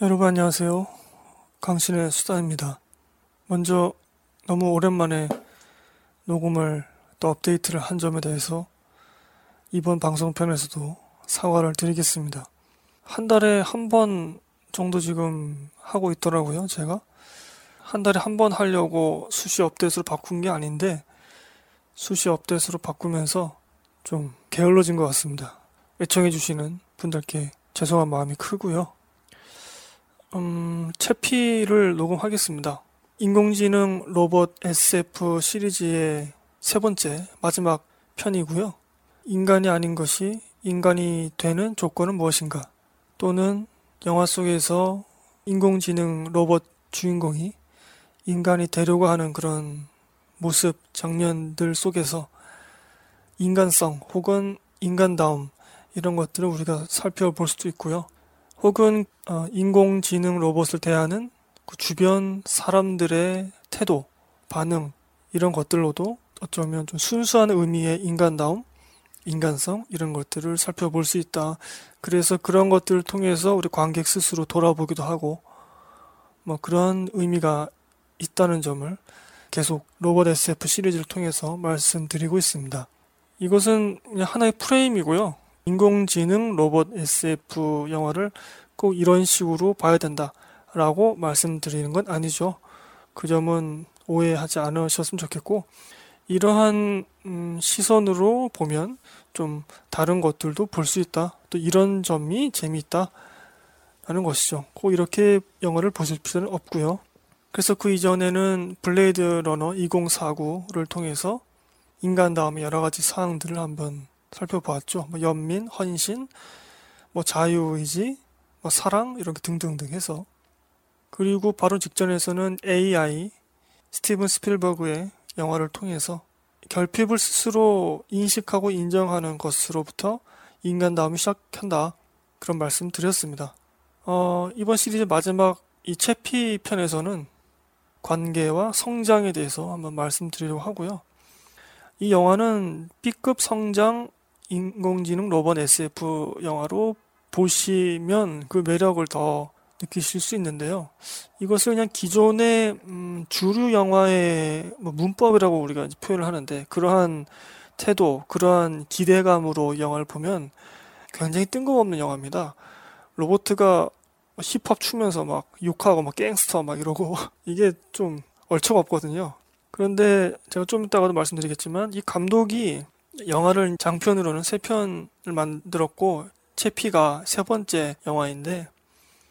여러분 안녕하세요. 강신의 수다입니다. 먼저 너무 오랜만에 녹음을 또 업데이트를 한 점에 대해서 이번 방송편에서도 사과를 드리겠습니다. 한 달에 한 번 정도 지금 하고 있더라고요, 제가. 한 달에 한 번 하려고 수시 업데이트로 바꾼 게 아닌데 수시 업데이트로 바꾸면서 좀 게을러진 것 같습니다. 애청해주시는 분들께 죄송한 마음이 크고요. 음, 채피를 녹음하겠습니다. 인공지능 로봇 SF 시리즈의 세 번째 마지막 편이고요. 인간이 아닌 것이 인간이 되는 조건은 무엇인가? 또는 영화 속에서 인공지능 로봇 주인공이 인간이 되려고 하는 그런 모습, 장면들 속에서 인간성 혹은 인간다움 이런 것들을 우리가 살펴볼 수도 있고요. 혹은 어, 인공지능 로봇을 대하는 그 주변 사람들의 태도, 반응 이런 것들로도 어쩌면 좀 순수한 의미의 인간다움, 인간성 이런 것들을 살펴볼 수 있다. 그래서 그런 것들을 통해서 우리 관객 스스로 돌아보기도 하고 뭐 그런 의미가 있다는 점을 계속 로봇 SF 시리즈를 통해서 말씀드리고 있습니다. 이것은 하나의 프레임이고요. 인공지능 로봇 SF 영화를 꼭 이런 식으로 봐야 된다라고 말씀드리는 건 아니죠. 그 점은 오해하지 않으셨으면 좋겠고 이러한 음, 시선으로 보면 좀 다른 것들도 볼 수 있다. 또 이런 점이 재미있다. 라는 것이죠. 꼭 이렇게 영화를 보실 필요는 없고요. 그래서 그 이전에는 Blade Runner 2049를 통해서 인간 다음에 여러 가지 사항들을 한번 살펴보았죠. 뭐 연민, 헌신, 뭐 자유의지, 뭐 사랑 이렇게 등등등 해서 그리고 바로 직전에서는 AI 스티븐 스필버그의 영화를 통해서 결핍을 스스로 인식하고 인정하는 것으로부터 인간다움이 시작한다 그런 말씀 드렸습니다. 어, 이번 시리즈 마지막 이 채피 편에서는 관계와 성장에 대해서 한번 말씀드리려고 하고요. 이 영화는 B급 성장 인공지능 로봇 SF 영화로 보시면 그 매력을 더 느끼실 수 있는데요. 이것을 그냥 기존의 음, 주류 영화의 뭐 문법이라고 우리가 표현을 하는데 그러한 태도, 그러한 기대감으로 영화를 보면 굉장히 뜬금없는 영화입니다. 로보트가 힙합 추면서 막 욕하고 막 갱스터 막 이러고 이게 좀 얼척 없거든요. 그런데 제가 좀 이따가도 말씀드리겠지만 이 감독이 영화를 장편으로는 세 편을 만들었고 채피가 세 번째 영화인데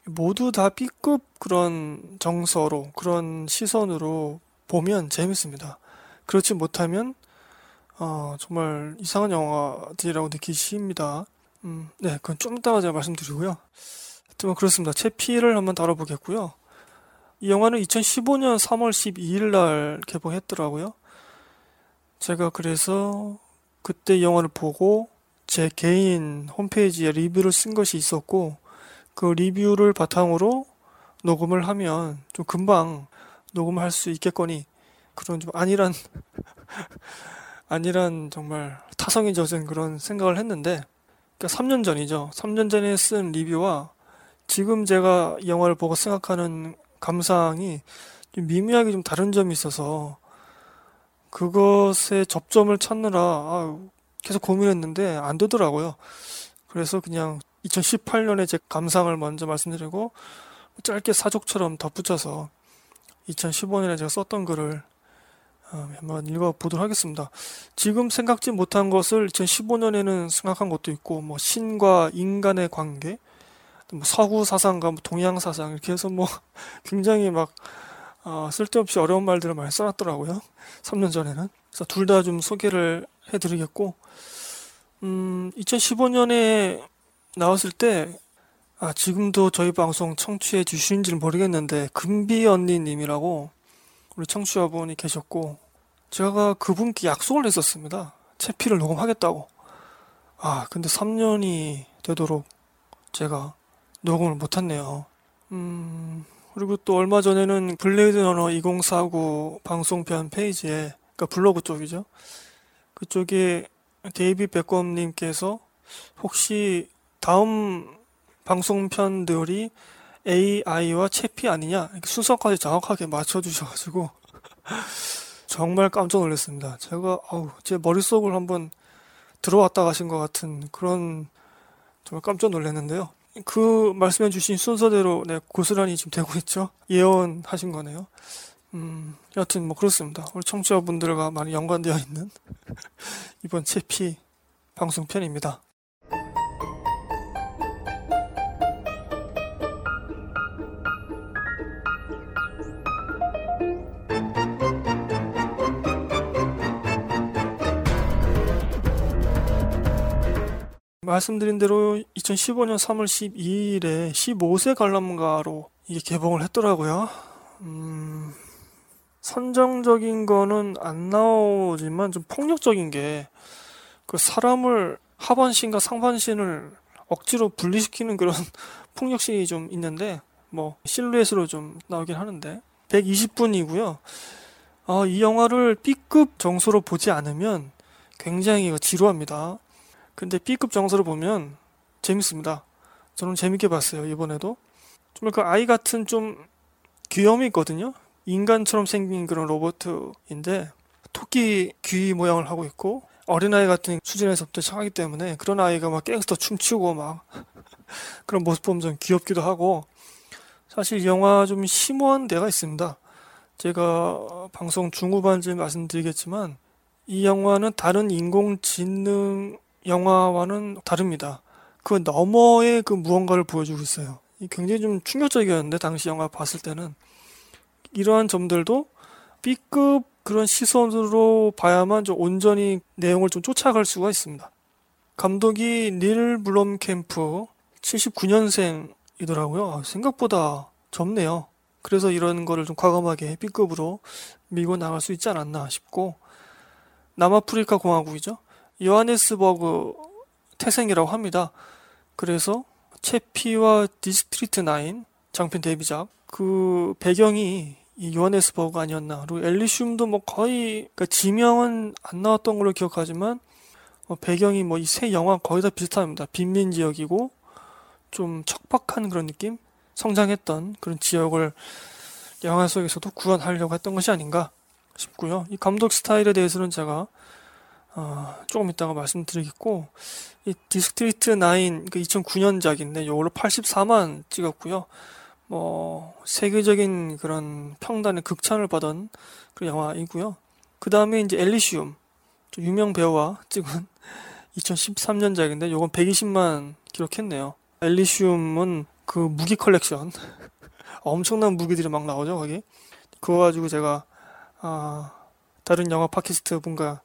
모두 다 B급 그런 정서로 그런 시선으로 보면 재밌습니다. 그렇지 못하면 어, 정말 이상한 영화들이라고 느끼십니다. 음, 네, 그건 좀 이따가 제가 말씀드리고요. 하여튼 뭐 그렇습니다. 채피를 한번 다뤄보겠고요. 이 영화는 2015년 3월 12일 날 개봉했더라고요. 제가 그래서 그때 영화를 보고 제 개인 홈페이지에 리뷰를 쓴 것이 있었고 그 리뷰를 바탕으로 녹음을 하면 좀 금방 녹음을 할수 있겠거니 그런 좀 아니란 아니란 정말 타성이 젖은 그런 생각을 했는데 그러니까 3년 전이죠. 3년 전에 쓴 리뷰와 지금 제가 이 영화를 보고 생각하는 감상이 좀 미묘하게 좀 다른 점이 있어서 그것에 접점을 찾느라 아, 계속 고민했는데 안 되더라고요. 그래서 그냥 2018년에 제 감상을 먼저 말씀드리고 짧게 사족처럼 덧붙여서 2015년에 제가 썼던 글을 어, 한번 읽어보도록 하겠습니다. 지금 생각지 못한 것을 2015년에는 생각한 것도 있고, 뭐, 신과 인간의 관계, 뭐 서구 사상과 뭐 동양 사상, 이렇게 해서 뭐, 굉장히 막, 어, 쓸데없이 어려운 말들을 많이 써놨더라고요. 3년 전에는. 그래서 둘 다 좀 소개를 해드리겠고, 음, 2015년에 나왔을 때, 아, 지금도 저희 방송 청취해 주시는지는 모르겠는데, 금비 언니님이라고 우리 청취자분이 계셨고, 제가 그분께 약속을 했었습니다. 채피를 녹음하겠다고. 아, 근데 3년이 되도록 제가 녹음을 못했네요. 음, 그리고 또 얼마 전에는 Blade Runner 2049 방송편 페이지에, 그러니까 블로그 쪽이죠. 그쪽에 데이비 백검님께서 혹시 다음 방송편들이 AI와 채피 아니냐 이렇게 순서까지 정확하게 맞춰주셔가지고 정말 깜짝 놀랐습니다. 제가 아우 제 머릿속을 한번 들어왔다 가신 것 같은 그런 정말 깜짝 놀랐는데요. 그 말씀해 주신 순서대로 네, 고스란히 지금 되고 있죠. 예언하신 거네요. 음, 여튼 뭐 그렇습니다. 우리 청취자분들과 많이 연관되어 있는 이번 채피 방송편입니다. 말씀드린 대로 2015년 3월 12일에 15세 관람가로 이게 개봉을 했더라고요. 음, 선정적인 거는 안 나오지만 좀 폭력적인 게 그 사람을 하반신과 상반신을 억지로 분리시키는 그런 폭력씬이 좀 있는데 뭐 실루엣으로 좀 나오긴 하는데 120분이고요. 어, 이 영화를 B급 정서로 보지 않으면 굉장히 지루합니다. 근데 B급 정서를 보면 재밌습니다. 저는 재밌게 봤어요, 이번에도. 정말 그 아이 같은 좀 귀염이 있거든요. 인간처럼 생긴 그런 로버트인데 토끼 귀 모양을 하고 있고 어린아이 같은 수준에서부터 시작하기 때문에 그런 아이가 막 갱스터 춤추고 막 그런 모습 보면 좀 귀엽기도 하고 사실 이 영화 좀 심오한 데가 있습니다. 제가 방송 중후반쯤 말씀드리겠지만 이 영화는 다른 인공지능 영화와는 다릅니다. 그 너머의 그 무언가를 보여주고 있어요. 굉장히 좀 충격적이었는데 당시 영화 봤을 때는 이러한 점들도 B급 그런 시선으로 봐야만 좀 온전히 내용을 좀 쫓아갈 수가 있습니다. 감독이 닐 블럼캠프 79년생이더라고요. 아, 생각보다 젊네요. 그래서 이런 거를 좀 과감하게 B급으로 밀고 나갈 수 있지 않았나 싶고 남아프리카 공화국이죠. 요하네스버그 태생이라고 합니다. 그래서 채피와 District 9 장편 데뷔작 그 배경이 이 요하네스버그 아니었나. 그리고 엘리시움도 뭐 거의 그러니까 지명은 안 나왔던 걸로 기억하지만 뭐 배경이 뭐 이 세 영화 거의 다 비슷합니다. 빈민 지역이고 좀 척박한 그런 느낌, 성장했던 그런 지역을 영화 속에서도 구현하려고 했던 것이 아닌가 싶고요. 이 감독 스타일에 대해서는 제가 어, 조금 이따가 말씀드리겠고 이 District 9 그 2009년작인데 이걸로 84만 찍었고요. 뭐 세계적인 그런 평단의 극찬을 받은 그 영화이고요. 그 다음에 이제 엘리시움 좀 유명 배우와 찍은 2013년작인데 요건 120만 기록했네요. 엘리시움은 그 무기 컬렉션 엄청난 무기들이 막 나오죠 거기. 그거 가지고 제가 아, 다른 영화 팟캐스트 분과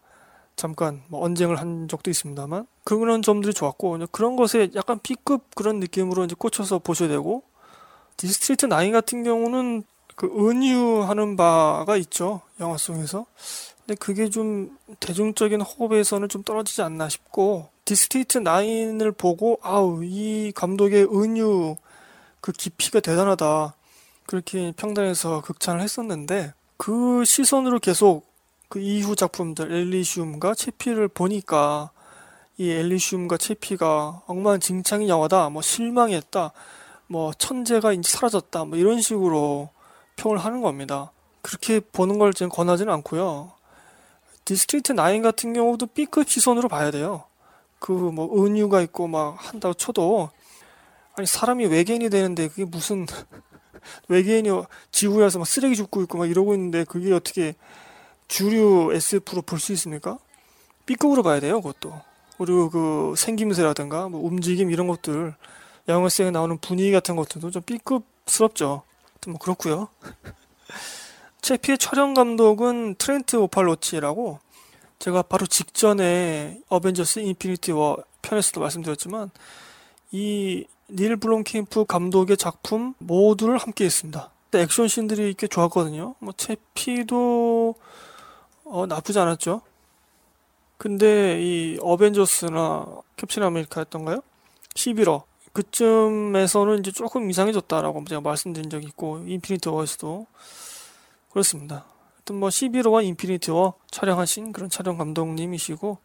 잠깐 뭐 언쟁을 한 적도 있습니다만 그런 점들이 좋았고 그런 것에 약간 B급 그런 느낌으로 이제 꽂혀서 보셔야 되고 디스트릭트 9 같은 경우는 그 은유하는 바가 있죠. 영화 속에서. 근데 그게 좀 대중적인 호흡에서는 좀 떨어지지 않나 싶고 디스트릭트 9을 보고 아우 이 감독의 은유 그 깊이가 대단하다. 그렇게 평단에서 극찬을 했었는데 그 시선으로 계속 그 이후 작품들 엘리시움과 채피를 보니까 이 엘리시움과 채피가 엉망진창인 영화다. 뭐 실망했다. 뭐 천재가 이제 사라졌다 뭐 이런 식으로 평을 하는 겁니다. 그렇게 보는 걸 지금 권하지는 않고요. 디스트릭트 9 같은 경우도 B급 시선으로 봐야 돼요. 그 뭐 은유가 있고 막 한다고 쳐도 아니 사람이 외계인이 되는데 그게 무슨 외계인이 지구에서 막 쓰레기 줍고 있고 막 이러고 있는데 그게 어떻게 주류 SF로 볼 수 있습니까? B급으로 봐야 돼요, 그것도. 그리고 그 생김새라든가 뭐 움직임 이런 것들 영화성에 나오는 분위기 같은 것들도 좀 B급스럽죠. 뭐 그렇고요. 채피의 촬영 감독은 트렌트 오팔로치라고 제가 바로 직전에 어벤져스 인피니티 워 편에서도 말씀드렸지만 이 닐 블롬캠프 감독의 작품 모두를 함께 했습니다. 액션 씬들이 꽤 좋았거든요. 뭐 채피도 어, 나쁘지 않았죠. 근데 이 어벤져스나 캡틴 아메리카였던가요? 11호 그쯤에서는 이제 조금 이상해졌다라고 제가 말씀드린 적이 있고 인피니티 워에서도 그렇습니다. 하여튼 뭐 11호와 인피니티 워 촬영하신 그런 촬영 감독님이시고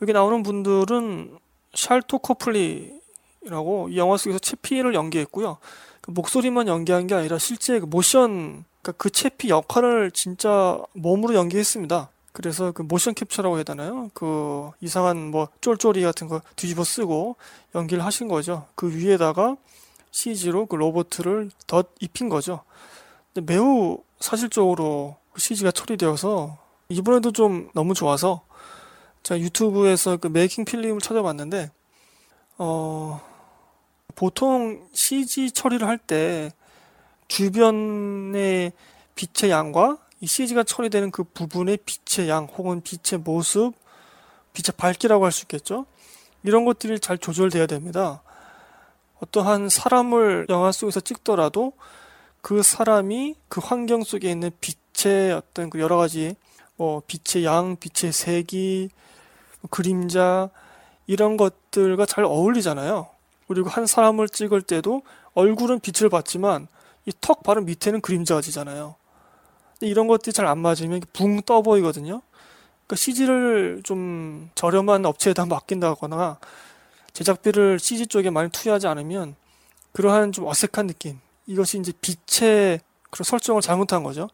여기 나오는 분들은 샬토 코플리라고 이 영화 속에서 채피를 연기했고요. 그 목소리만 연기한 게 아니라 실제 그 모션, 그러니까 그 채피 역할을 진짜 몸으로 연기했습니다. 그래서 그 모션 캡처라고 해야 되나요? 그 이상한 뭐 쫄쫄이 같은 거 뒤집어 쓰고 연기를 하신 거죠. 그 위에다가 CG로 그 로봇을 덧 입힌 거죠. 근데 매우 사실적으로 CG가 처리되어서 이번에도 좀 너무 좋아서 제가 유튜브에서 그 메이킹 필름을 찾아봤는데 어 보통 CG 처리를 할때 주변의 빛의 양과 이 CG가 처리되는 그 부분의 빛의 양 혹은 빛의 모습, 빛의 밝기라고 할 수 있겠죠. 이런 것들이 잘 조절돼야 됩니다. 어떠한 사람을 영화 속에서 찍더라도 그 사람이 그 환경 속에 있는 빛의 어떤 그 여러 가지 뭐 빛의 양, 빛의 색이, 그림자 이런 것들과 잘 어울리잖아요. 그리고 한 사람을 찍을 때도 얼굴은 빛을 받지만 이 턱 바로 밑에는 그림자가 지잖아요. 이런 것들이 잘 안 맞으면 붕 떠 보이거든요. 그러니까 CG를 좀 저렴한 업체에다 맡긴다거나 제작비를 CG 쪽에 많이 투여하지 않으면 그러한 좀 어색한 느낌. 이것이 이제 빛의 그런 설정을 잘못한 거죠.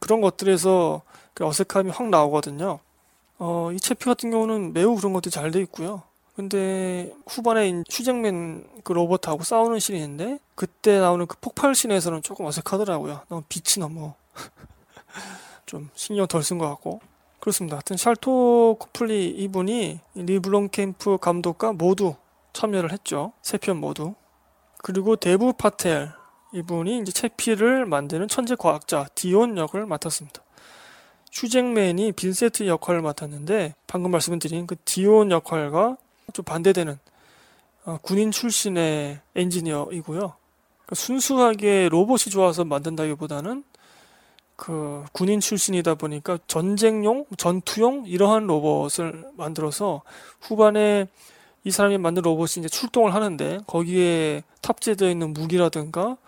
그런 것들에서 그 어색함이 확 나오거든요. 어, 이 채피 같은 경우는 매우 그런 것들이 잘 돼 있고요. 근데 후반에 휴잭맨 그 로봇하고 싸우는 씬이 있는데 그때 나오는 그 폭발 씬에서는 조금 어색하더라고요. 너무 빛이 너무 좀 신경 덜 쓴 것 같고 그렇습니다. 하여튼 샬토 코플리 이분이 닐 블롬캠프 감독과 모두 참여를 했죠. 세 편 모두. 그리고 데브 파텔 이분이 이제 채피를 만드는 천재 과학자 디온 역을 맡았습니다. 휴 잭맨이 빈센트 역할을 맡았는데 방금 말씀드린 그 디온 역할과 좀 반대되는 어, 군인 출신의 엔지니어이고요. 그러니까 순수하게 로봇이 좋아서 만든다기보다는 그 군인 출신이다 보니까 전쟁용, 전투용 이러한 로봇을 만들어서 후반에 이 사람이 만든 로봇이 이제 출동을 하는데 거기에 탑재되어 있는 무기라든가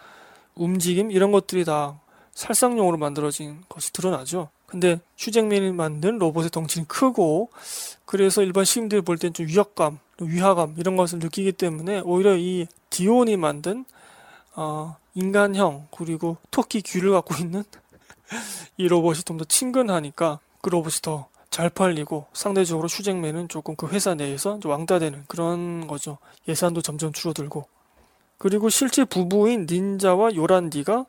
움직임 이런 것들이 다 살상용으로 만들어진 것이 드러나죠. 근데 휴잭맨이 만든 로봇의 덩치는 크고 그래서 일반 시민들이 볼땐좀 위협감, 위화감 이런 것을 느끼기 때문에 오히려 이 디온이 만든 어, 인간형 그리고 토끼 귀를 갖고 있는 이 로봇이 좀 더 친근하니까 그 로봇이 더 잘 팔리고 상대적으로 휴잭맨은 조금 그 회사 내에서 왕따되는 그런 거죠. 예산도 점점 줄어들고 그리고 실제 부부인 닌자와 요란디가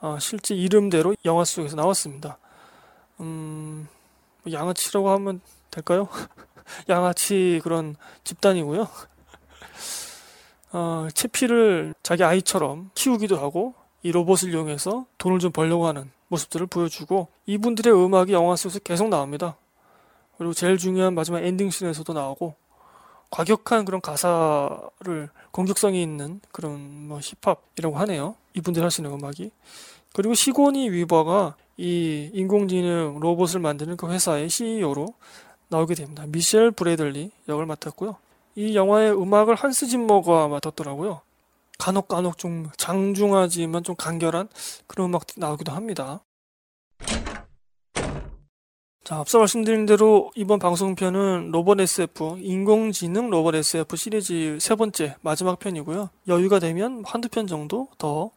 어, 실제 이름대로 영화 속에서 나왔습니다. 음, 뭐 양아치라고 하면 될까요? 양아치 그런 집단이고요. 어, 채피를 자기 아이처럼 키우기도 하고 이 로봇을 이용해서 돈을 좀 벌려고 하는 모습들을 보여주고 이분들의 음악이 영화 속에서 계속 나옵니다. 그리고 제일 중요한 마지막 엔딩씬에서도 나오고 과격한 그런 가사를 공격성이 있는 그런 뭐 힙합이라고 하네요. 이분들 하시는 음악이. 그리고 시고니 위버가 이 인공지능 로봇을 만드는 그 회사의 CEO로 나오게 됩니다. 미셸 브레들리 역을 맡았고요. 이 영화의 음악을 한스 짐머가 맡았더라고요. 간혹 간혹 좀 장중하지만 좀 간결한 그런 음악들이 나오기도 합니다. 자, 앞서 말씀드린 대로 이번 방송편은 로봇 SF, 인공지능 로봇 SF 시리즈 세 번째 마지막 편이고요. 여유가 되면 한두 편 정도 더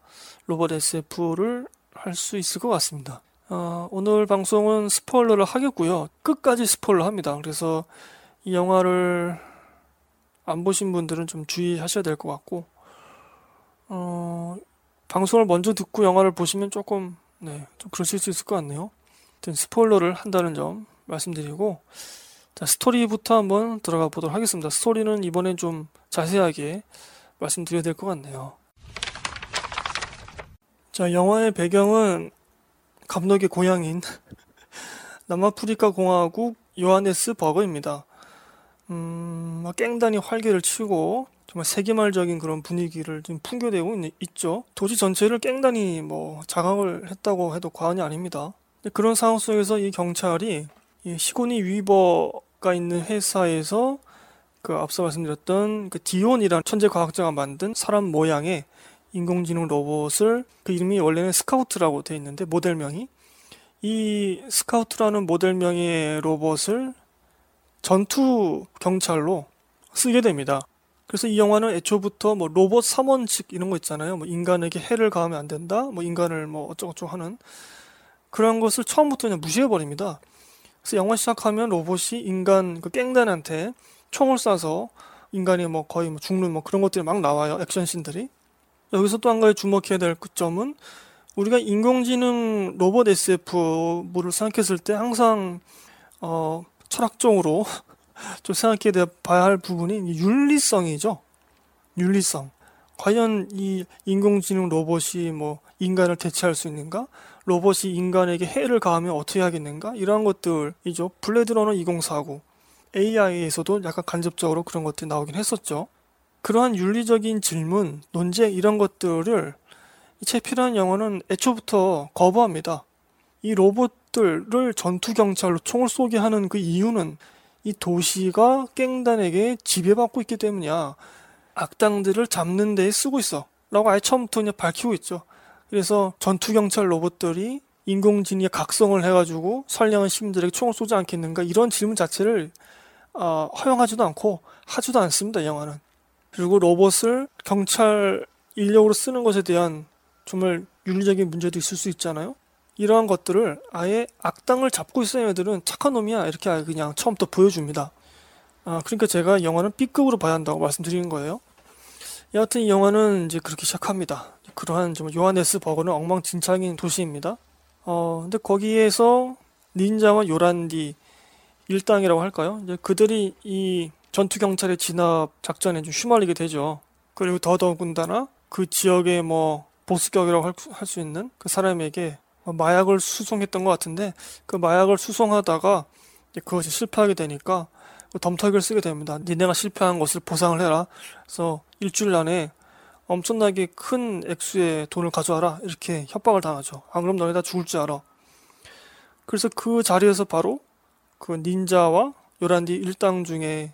로봇 SF를 할 수 있을 것 같습니다. 어, 오늘 방송은 스포일러를 하겠고요. 끝까지 스포일러 합니다. 그래서 이 영화를 안 보신 분들은 좀 주의하셔야 될 것 같고, 어, 방송을 먼저 듣고 영화를 보시면 조금, 네, 좀 그러실 수 있을 것 같네요. 스포일러를 한다는 점 말씀드리고, 자, 스토리부터 한번 들어가 보도록 하겠습니다. 스토리는 이번엔 좀 자세하게 말씀드려야 될 것 같네요. 자, 영화의 배경은 감독의 고향인 남아프리카 공화국 요하네스 버거입니다. 음, 깽단이 활개를 치고 정말 세계말적인 그런 분위기를 좀 풍겨대고 있, 죠 도시 전체를 깽단이 뭐 장악을 했다고 해도 과언이 아닙니다. 그런 상황 속에서 이 경찰이 이 시고니 위버가 있는 회사에서 그 앞서 말씀드렸던 그 디온이라는 천재 과학자가 만든 사람 모양의 인공지능 로봇을 그 이름이 원래는 스카우트라고 되어 있는데 모델명이 이 스카우트라는 모델명의 로봇을 전투 경찰로 쓰게 됩니다. 그래서 이 영화는 애초부터 뭐 로봇 3원칙 이런 거 있잖아요. 뭐 인간에게 해를 가하면 안 된다. 뭐 인간을 뭐 어쩌고저쩌고 하는 그런 것을 처음부터 그냥 무시해 버립니다. 그래서 영화 시작하면 로봇이 인간 그 깽단한테 총을 쏴서 인간이 뭐 거의 뭐 죽는 뭐 그런 것들이 막 나와요. 액션 씬들이. 여기서 또 한 가지 주목해야 될 점은 우리가 인공지능 로봇 SF를 생각했을 때 항상 어 철학적으로 좀 생각해 봐야 할 부분이 윤리성이죠. 윤리성. 과연 이 인공지능 로봇이 뭐 인간을 대체할 수 있는가? 로봇이 인간에게 해를 가하면 어떻게 하겠는가? 이러한 것들이죠. 블레드러너 2049. AI에서도 약간 간접적으로 그런 것들이 나오긴 했었죠. 그러한 윤리적인 질문, 논쟁 이런 것들을 이 채피라는 영화는 애초부터 거부합니다. 이 로봇들을 전투 경찰로 총을 쏘게 하는 그 이유는 이 도시가 깽단에게 지배받고 있기 때문이야. 악당들을 잡는 데에 쓰고 있어. 라고 아예 처음부터 그냥 밝히고 있죠. 그래서 전투 경찰 로봇들이 인공지능의 각성을 해가지고 선량한 시민들에게 총을 쏘지 않겠는가 이런 질문 자체를 어, 허용하지도 않고 하지도 않습니다. 영화는. 그리고 로봇을 경찰 인력으로 쓰는 것에 대한 정말 윤리적인 문제도 있을 수 있잖아요. 이러한 것들을 아예 악당을 잡고 있어야 애들은 착한 놈이야 이렇게 그냥 처음부터 보여줍니다. 아, 그러니까 제가 영화는 B급으로 봐야 한다고 말씀드리는 거예요. 여하튼 이 영화는 이제 그렇게 시작합니다. 그러한 좀 요하네스 버거는 엉망진창인 도시입니다. 어, 근데 거기에서 닌자와 요란디 일당이라고 할까요? 이제 그들이 이 전투 경찰의 진압 작전에 좀 휘말리게 되죠. 그리고 더더군다나 그 지역의 뭐 보스격이라고 할수 있는 그 사람에게 마약을 수송했던 것 같은데 그 마약을 수송하다가 그것이 실패하게 되니까 그 덤터기를 쓰게 됩니다. 니네가 실패한 것을 보상을 해라. 그래서 일주일 안에 엄청나게 큰 액수의 돈을 가져와라. 이렇게 협박을 당하죠. 안 그럼 너네 다 죽을 줄 알아. 그래서 그 자리에서 바로 그 닌자와 요란디 일당 중에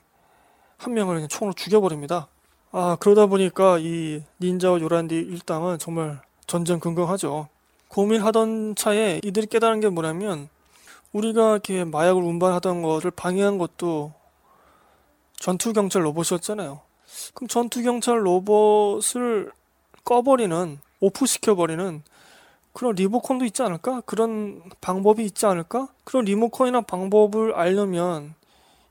한 명을 그냥 총으로 죽여버립니다. 아, 그러다 보니까 이 닌자와 요란디 일당은 정말 전전긍긍하죠. 고민하던 차에 이들이 깨달은 게 뭐냐면 우리가 이렇게 마약을 운반하던 것을 방해한 것도 전투 경찰 로봇이었잖아요. 그럼 전투 경찰 로봇을 꺼버리는 오프 시켜버리는 그런 리모컨도 있지 않을까? 그런 방법이 있지 않을까? 그런 리모컨이나 방법을 알려면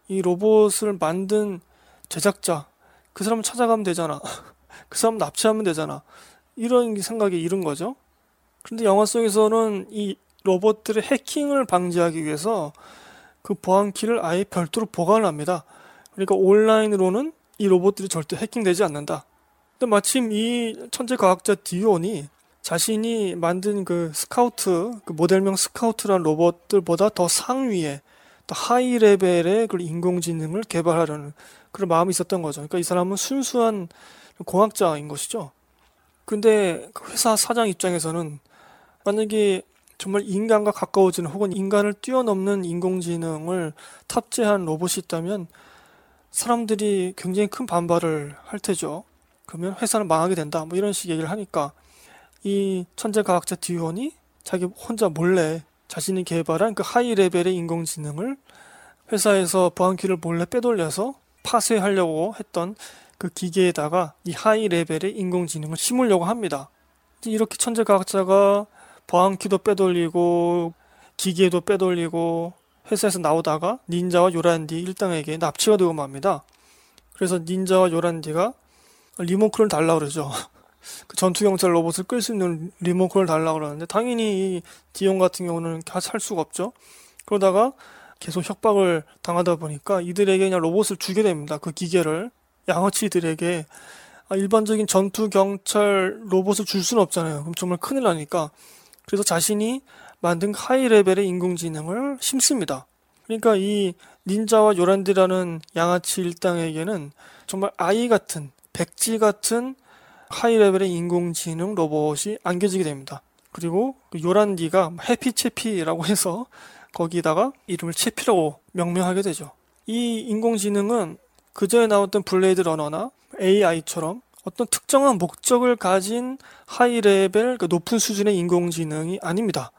이 로봇을 만든 제작자 그 사람 찾아가면 되잖아. 그 사람 납치하면 되잖아. 이런 생각이 이른 거죠. 그런데 영화 속에서는 이 로봇들의 해킹을 방지하기 위해서 그 보안키를 아예 별도로 보관을 합니다. 그러니까 온라인으로는 이 로봇들이 절대 해킹되지 않는다. 근데 마침 이 천재 과학자 디온이 자신이 만든 그 스카우트, 그 모델명 스카우트란 로봇들보다 더 상위에, 더 high level의 그 인공지능을 개발하려는 그런 마음이 있었던 거죠. 그러니까 이 사람은 순수한 공학자인 것이죠. 근데 그 회사 사장 입장에서는 만약에 정말 인간과 가까워지는 혹은 인간을 뛰어넘는 인공지능을 탑재한 로봇이 있다면 사람들이 굉장히 큰 반발을 할 테죠. 그러면 회사는 망하게 된다. 뭐 이런 식 얘기를 하니까 이 천재 과학자 디온이 자기 혼자 몰래 자신이 개발한 그 high level의 인공지능을 회사에서 보안키를 몰래 빼돌려서 파쇄하려고 했던 그 기계에다가 이 high level의 인공지능을 심으려고 합니다. 이렇게 천재 과학자가 보안키도 빼돌리고 기계도 빼돌리고 회사에서 나오다가 닌자와 요란디 일당에게 납치가 되고 맙니다. 그래서 닌자와 요란디가 리모컨을 달라 그러죠. 그 전투경찰 로봇을 끌 수 있는 리모컨을 달라 그러는데 당연히 이 디온 같은 경우는 할 수가 없죠. 그러다가 계속 협박을 당하다 보니까 이들에게 그냥 로봇을 주게 됩니다. 그 기계를 양아치들에게 아, 일반적인 전투 경찰 로봇을 줄 수는 없잖아요. 그럼 정말 큰일 나니까 그래서 자신이 만든 high level의 인공지능을 심습니다. 그러니까 이 닌자와 욜란디라는 양아치 일당에게는 정말 아이 같은 백지 같은 high level의 인공지능 로봇이 안겨지게 됩니다. 그리고 그 욜란디가 happy 채피라고 해서 거기다가 이름을 채피라고 명명하게 되죠. 이 인공지능은 그전에 나왔던 블레이드 러너나 AI처럼 어떤 특정한 목적을 가진 high level, 그 높은 수준의 인공지능이 아닙니다.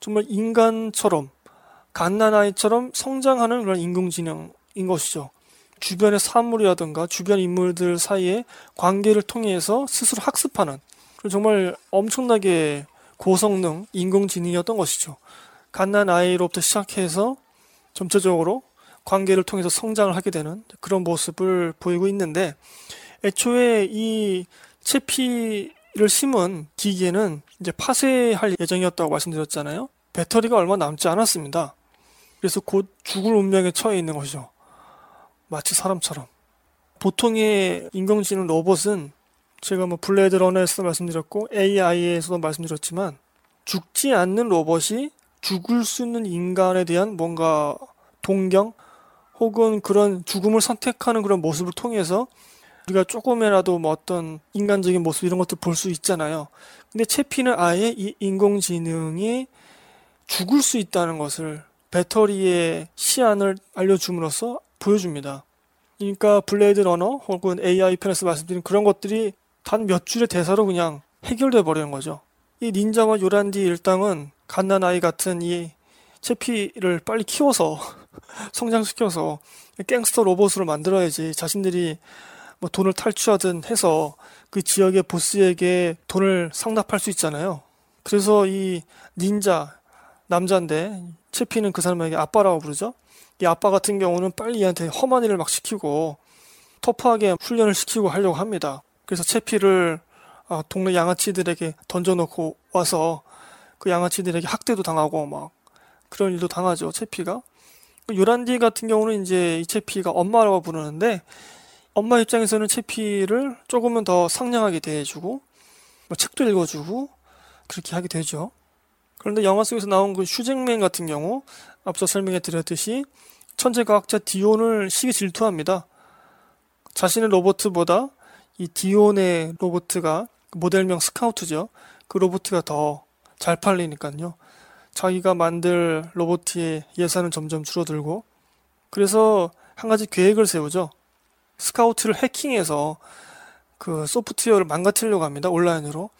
정말 인간처럼, 갓난아이처럼 성장하는 그런 인공지능인 것이죠. 주변의 사물이라든가 주변 인물들 사이의 관계를 통해서 스스로 학습하는 정말 엄청나게 고성능 인공지능이었던 것이죠. 갓난 아이로부터 시작해서 점차적으로 관계를 통해서 성장을 하게 되는 그런 모습을 보이고 있는데 애초에 이 채피를 심은 기계는 이제 파쇄할 예정이었다고 말씀드렸잖아요. 배터리가 얼마 남지 않았습니다. 그래서 곧 죽을 운명에 처해 있는 것이죠. 마치 사람처럼. 보통의 인공지능 로봇은 제가 뭐 블레이드 러너에서 말씀드렸고 AI에서도 말씀드렸지만 죽지 않는 로봇이 죽을 수 있는 인간에 대한 뭔가 동경 혹은 그런 죽음을 선택하는 그런 모습을 통해서 우리가 조금이라도 뭐 어떤 인간적인 모습 이런 것들 볼수 있잖아요. 근데 채피는 아예 이 인공지능이 죽을 수 있다는 것을 배터리의 시한을 알려줌으로써 보여줍니다. 그러니까 블레이드 러너 혹은 AI 편에서 말씀드린 그런 것들이 단 몇 줄의 대사로 그냥 해결돼 버리는 거죠. 이 닌자와 욜란디 일당은 갓난아이 같은 이 채피를 빨리 키워서 성장시켜서 갱스터 로봇으로 만들어야지 자신들이 뭐 돈을 탈취하든 해서 그 지역의 보스에게 돈을 상납할 수 있잖아요. 그래서 이 닌자 남자인데 채피는 그 사람에게 아빠라고 부르죠. 이 아빠 같은 경우는 빨리 얘한테 험한 일을 막 시키고 터프하게 훈련을 시키고 하려고 합니다. 그래서 채피를 아, 동네 양아치들에게 던져놓고 와서 그 양아치들에게 학대도 당하고 막 그런 일도 당하죠. 채피가. 요란디 같은 경우는 이제 이 채피가 엄마라고 부르는데 엄마 입장에서는 채피를 조금은 더 상냥하게 대해주고 뭐 책도 읽어주고 그렇게 하게 되죠. 그런데 영화 속에서 나온 그 슈잭맨 같은 경우 앞서 설명해 드렸듯이 천재 과학자 디온을 시기 질투합니다. 자신의 로버트보다 이 디온의 로버트가 모델명 스카우트죠. 그 로버트가 더 잘 팔리니까요. 자기가 만들 로버트의 예산은 점점 줄어들고 그래서 한 가지 계획을 세우죠. 스카우트를 해킹해서 그 소프트웨어를 망가뜨리려고 합니다. 온라인으로.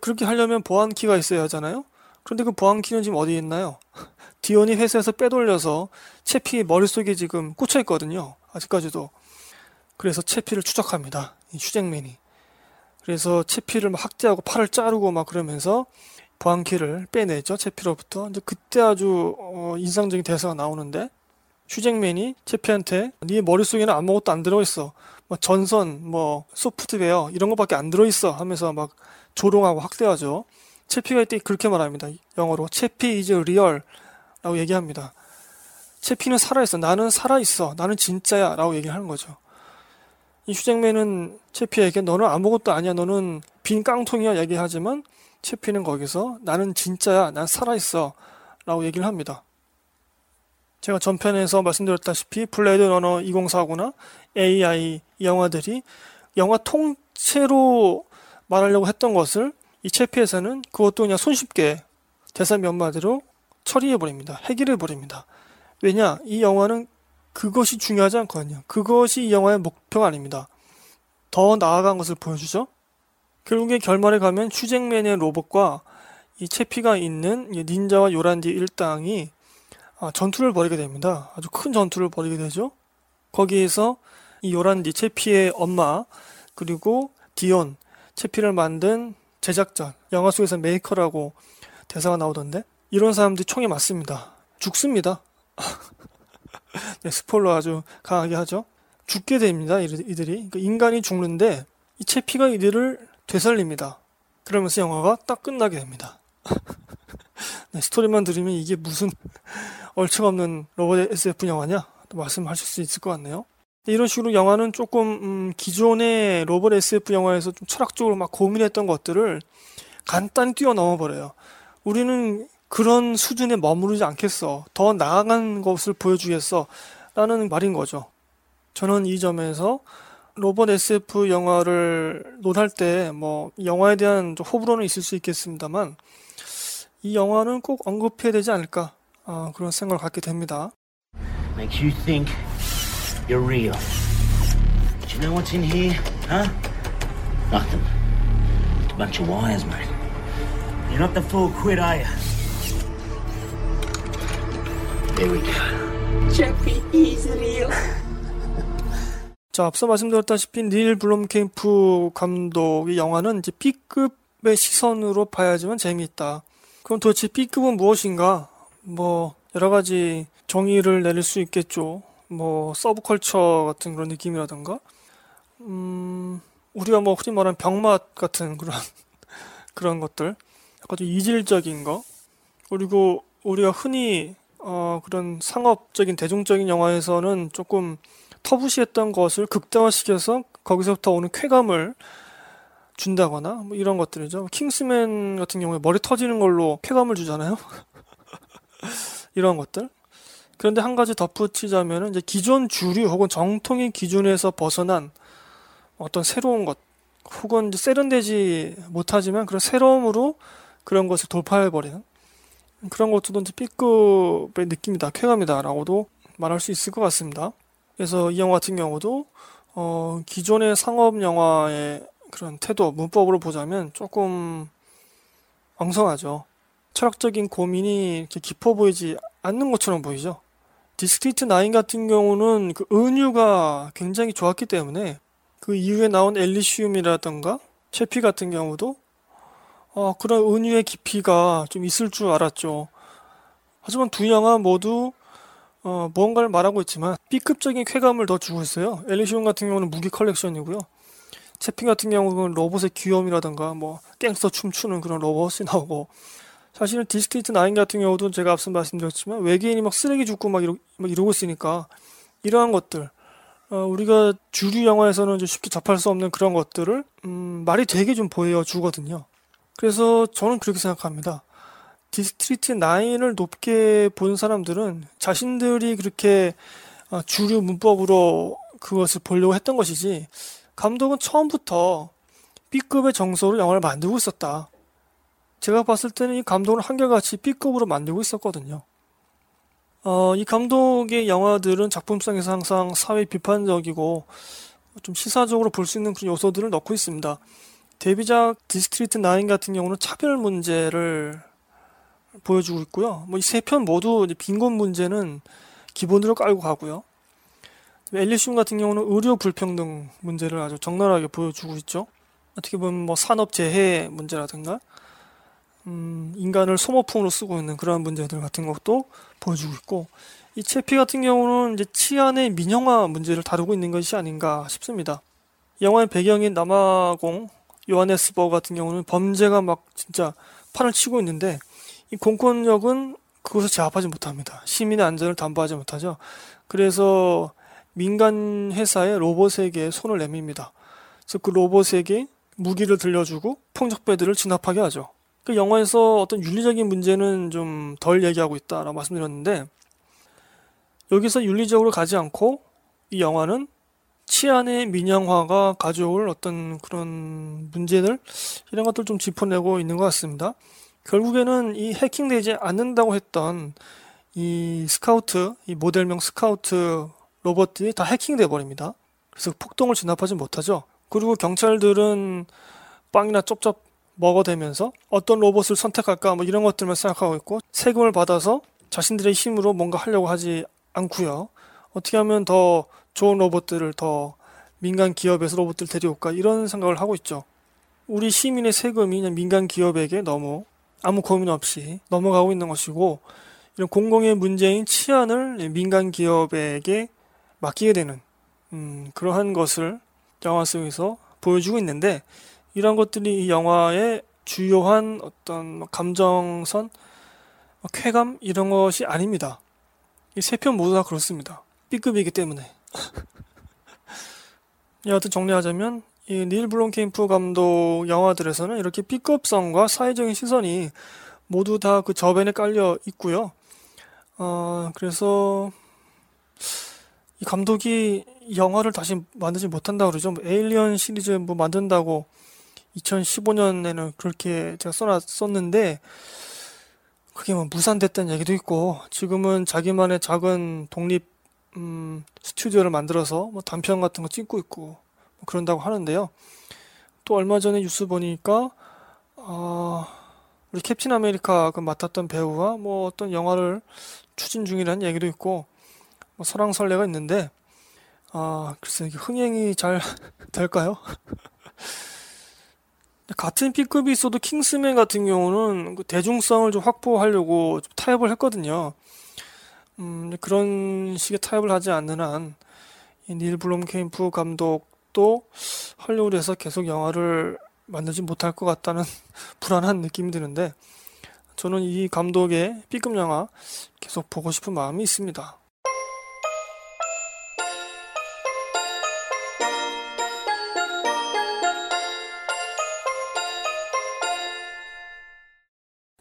그렇게 하려면 보안키가 있어야 하잖아요. 그런데 그 보안키는 지금 어디에 있나요? 디온이 회사에서 빼돌려서 채피 머릿속에 지금 꽂혀 있거든요. 아직까지도. 그래서 채피를 추적합니다. 이 휴잭맨이. 그래서 채피를 막 학대하고 팔을 자르고 막 그러면서 보안키를 빼내죠. 채피로부터. 근데 그때 아주 어, 인상적인 대사가 나오는데 휴잭맨이 채피한테 네 머릿속에는 아무것도 안 들어있어. 뭐 전선, 뭐 소프트웨어 이런 것밖에 안 들어있어 하면서 막 조롱하고 학대하죠. 채피가 이때 그렇게 말합니다. 영어로 채피 is real 라고 얘기합니다. 채피는 살아있어. 나는 살아있어. 나는 진짜야. 라고 얘기를 하는 거죠. 이 휴잭맨은 채피에게 너는 아무것도 아니야. 너는 빈 깡통이야. 얘기하지만 채피는 거기서 나는 진짜야. 난 살아있어. 라고 얘기를 합니다. 제가 전편에서 말씀드렸다시피 블레이드 러너 2049나 AI 영화들이 영화 통째로 말하려고 했던 것을 이 채피에서는 그것도 그냥 손쉽게 대사 몇 마디로 처리해버립니다. 해결해버립니다. 왜냐? 이 영화는 그것이 중요하지 않거든요. 그것이 이 영화의 목표가 아닙니다. 더 나아간 것을 보여주죠. 결국에 결말에 가면 휴잭맨의 로봇과 이 채피가 있는 닌자와 요란디 일당이 아, 전투를 벌이게 됩니다. 아주 큰 전투를 벌이게 되죠. 거기에서 이 요란디 채피의 엄마 그리고 디온 채피를 만든 제작자 영화 속에서 메이커라고 대사가 나오던데 이런 사람들이 총에 맞습니다. 죽습니다. 네, 스포일러 아주 강하게 하죠. 죽게 됩니다. 이들이 그러니까 인간이 죽는데 이 채피가 이들을 되살립니다. 그러면서 영화가 딱 끝나게 됩니다. 네, 스토리만 들으면 이게 무슨 얼척 없는 로봇 SF 영화냐? 말씀하실 수 있을 것 같네요. 이런 식으로 영화는 조금 음, 기존의 로봇 SF 영화에서 좀 철학적으로 막 고민했던 것들을 간단히 뛰어넘어 버려요. 우리는 그런 수준에 머무르지 않겠어. 더 나아간 것을 보여주겠어. 라는 말인 거죠. 저는 이 점에서 로봇 SF 영화를 논할 때 뭐 영화에 대한 호불호는 있을 수 있겠습니다만 이 영화는 꼭 언급해야 되지 않을까 아, 그런 생각을 갖게 됩니다. Makes you think you're real. Do you know what's in here? Huh? Nothing. A bunch of wires, mate. You're not the full quid, are you? There we go. Jeffy is real. 자, 앞서 말씀드렸다시피 닐 블롬캠프 감독의 영화는 이제 B급의 시선으로 봐야지만 재미있다. 그럼 도대체 B급은 무엇인가? 뭐 여러 가지 정의를 내릴 수 있겠죠. 뭐 서브컬처 같은 그런 느낌이라던가, 음, 우리가 뭐 흔히 말하는 병맛 같은 그런 그런 것들, 약간 좀 이질적인 거, 그리고 우리가 흔히 어, 그런 상업적인 대중적인 영화에서는 조금 터부시했던 것을 극대화시켜서 거기서부터 오는 쾌감을 준다거나 뭐 이런 것들이죠. 킹스맨 같은 경우에 머리 터지는 걸로 쾌감을 주잖아요. 이런 것들. 그런데 한 가지 덧붙이자면 이제 기존 주류 혹은 정통의 기준에서 벗어난 어떤 새로운 것 혹은 세련되지 못하지만 그런 새로움으로 그런 것을 돌파해버리는 그런 것도 이제 B급의 느낌이다, 쾌감이다라고도 말할 수 있을 것 같습니다. 그래서 이 영화 같은 경우도 어, 기존의 상업 영화의 그런 태도, 문법으로 보자면 조금 엉성하죠. 철학적인 고민이 이렇게 깊어 보이지 않는 것처럼 보이죠. 디스트릭트 9 같은 경우는 그 은유가 굉장히 좋았기 때문에 그 이후에 나온 엘리시움이라던가 채피 같은 경우도 어, 그런 은유의 깊이가 좀 있을 줄 알았죠. 하지만 두 영화 모두 어, 무언가를 말하고 있지만 B급적인 쾌감을 더 주고 있어요. 엘리시움 같은 경우는 무기 컬렉션이고요. 채피 같은 경우는 로봇의 귀여움이라던가 뭐 갱스터 춤추는 그런 로봇이 나오고 사실은 디스트릭트 9 같은 경우도 제가 앞서 말씀드렸지만 외계인이 막 쓰레기 줍고 막, 이러, 막 이러고 있으니까 이러한 것들 어, 우리가 주류 영화에서는 좀 쉽게 접할 수 없는 그런 것들을 음, 말이 되게 좀 보여주거든요. 그래서 저는 그렇게 생각합니다. 디스트릭트 9을 높게 본 사람들은 자신들이 그렇게 어, 주류 문법으로 그것을 보려고 했던 것이지 감독은 처음부터 B급의 정서로 영화를 만들고 있었다. 제가 봤을 때는 이 감독은 한결같이 B급으로 만들고 있었거든요. 어, 이 감독의 영화들은 작품성에서 항상 사회 비판적이고 좀 시사적으로 볼 수 있는 그런 요소들을 넣고 있습니다. 데뷔작 디스트릭트 9 같은 경우는 차별 문제를 보여주고 있고요. 뭐 이 세 편 모두 빈곤 문제는 기본으로 깔고 가고요. 엘리슘 같은 경우는 의료 불평등 문제를 아주 적나라하게 보여주고 있죠. 어떻게 보면 뭐 산업 재해 문제라든가 음, 인간을 소모품으로 쓰고 있는 그러한 문제들 같은 것도 보여주고 있고 이 채피 같은 경우는 이제 치안의 민영화 문제를 다루고 있는 것이 아닌가 싶습니다. 영화의 배경인 남아공 요하네스버그 같은 경우는 범죄가 막 진짜 판을 치고 있는데 이 공권력은 그것을 제압하지 못합니다. 시민의 안전을 담보하지 못하죠. 그래서 민간 회사의 로봇에게 손을 내밉니다. 그래서 그 로봇에게 무기를 들려주고 폭력배들을 진압하게 하죠. 그 영화에서 어떤 윤리적인 문제는 좀 덜 얘기하고 있다라고 말씀드렸는데 여기서 윤리적으로 가지 않고 이 영화는 치안의 민영화가 가져올 어떤 그런 문제들 이런 것들 좀 짚어내고 있는 것 같습니다. 결국에는 이 해킹되지 않는다고 했던 이 스카우트, 이 모델명 스카우트 로봇들이 다 해킹돼 버립니다. 그래서 폭동을 진압하지 못하죠. 그리고 경찰들은 빵이나 쩝쩝 먹어대면서 어떤 로봇을 선택할까 뭐 이런 것들만 생각하고 있고 세금을 받아서 자신들의 힘으로 뭔가 하려고 하지 않고요. 어떻게 하면 더 좋은 로봇들을 더 민간 기업에서 로봇들 데려올까 이런 생각을 하고 있죠. 우리 시민의 세금이 민간 기업에게 너무 아무 고민 없이 넘어가고 있는 것이고 이런 공공의 문제인 치안을 민간 기업에게 맡기게 되는 음, 그러한 것을 영화 속에서 보여주고 있는데 이런 것들이 이 영화의 주요한 어떤 감정선, 쾌감 이런 것이 아닙니다. 이 세 편 모두 다 그렇습니다. B급이기 때문에. 여하튼 정리하자면 이 닐 블롬캠프 감독 영화들에서는 이렇게 B급성과 사회적인 시선이 모두 다 그 저변에 깔려 있고요. 어, 그래서 이 감독이 영화를 다시 만들지 못한다 그러죠. 뭐 에일리언 시리즈 뭐 만든다고 2015년에는 그렇게 제가 써놨었는데 그게 뭐 무산됐다는 얘기도 있고 지금은 자기만의 작은 독립 음, 스튜디오를 만들어서 뭐 단편 같은 거 찍고 있고 뭐 그런다고 하는데요. 또 얼마 전에 뉴스 보니까 어, 우리 캡틴 아메리카 그 맡았던 배우가 뭐 어떤 영화를 추진 중이라는 얘기도 있고 뭐 설왕설래가 있는데 아, 글쎄, 이게 흥행이 잘 될까요? 같은 B급이 있어도 킹스맨 같은 경우는 그 대중성을 좀 확보하려고 좀 타협을 했거든요. 음, 그런 식의 타협을 하지 않는 한, 이닐 블롬케임프 감독 도 헐리우드에서 계속 영화를 만들지 못할 것 같다는 불안한 느낌이 드는데, 저는 이 감독의 B급 영화 계속 보고 싶은 마음이 있습니다.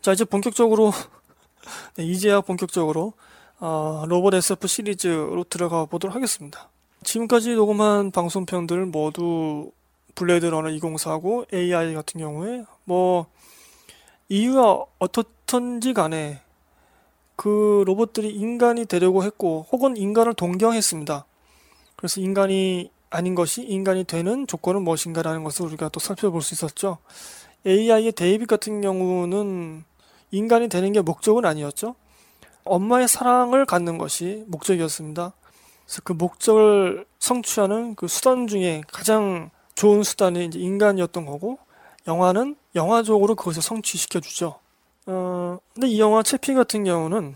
자, 이제 본격적으로, 네, 이제야 본격적으로, 어, 로봇 SF 시리즈로 들어가 보도록 하겠습니다. 지금까지 녹음한 방송편들 모두 블레이드 러너 2049, AI 같은 경우에, 뭐, 이유가 어떻든지 간에 그 로봇들이 인간이 되려고 했고, 혹은 인간을 동경했습니다. 그래서 인간이 아닌 것이 인간이 되는 조건은 무엇인가라는 것을 우리가 또 살펴볼 수 있었죠. AI의 데이빗 같은 경우는 인간이 되는 게 목적은 아니었죠. 엄마의 사랑을 갖는 것이 목적이었습니다. 그래서 그 목적을 성취하는 그 수단 중에 가장 좋은 수단이 이제 인간이었던 거고, 영화는 영화적으로 그것을 성취시켜 주죠. 어, 근데 이 영화 채피 같은 경우는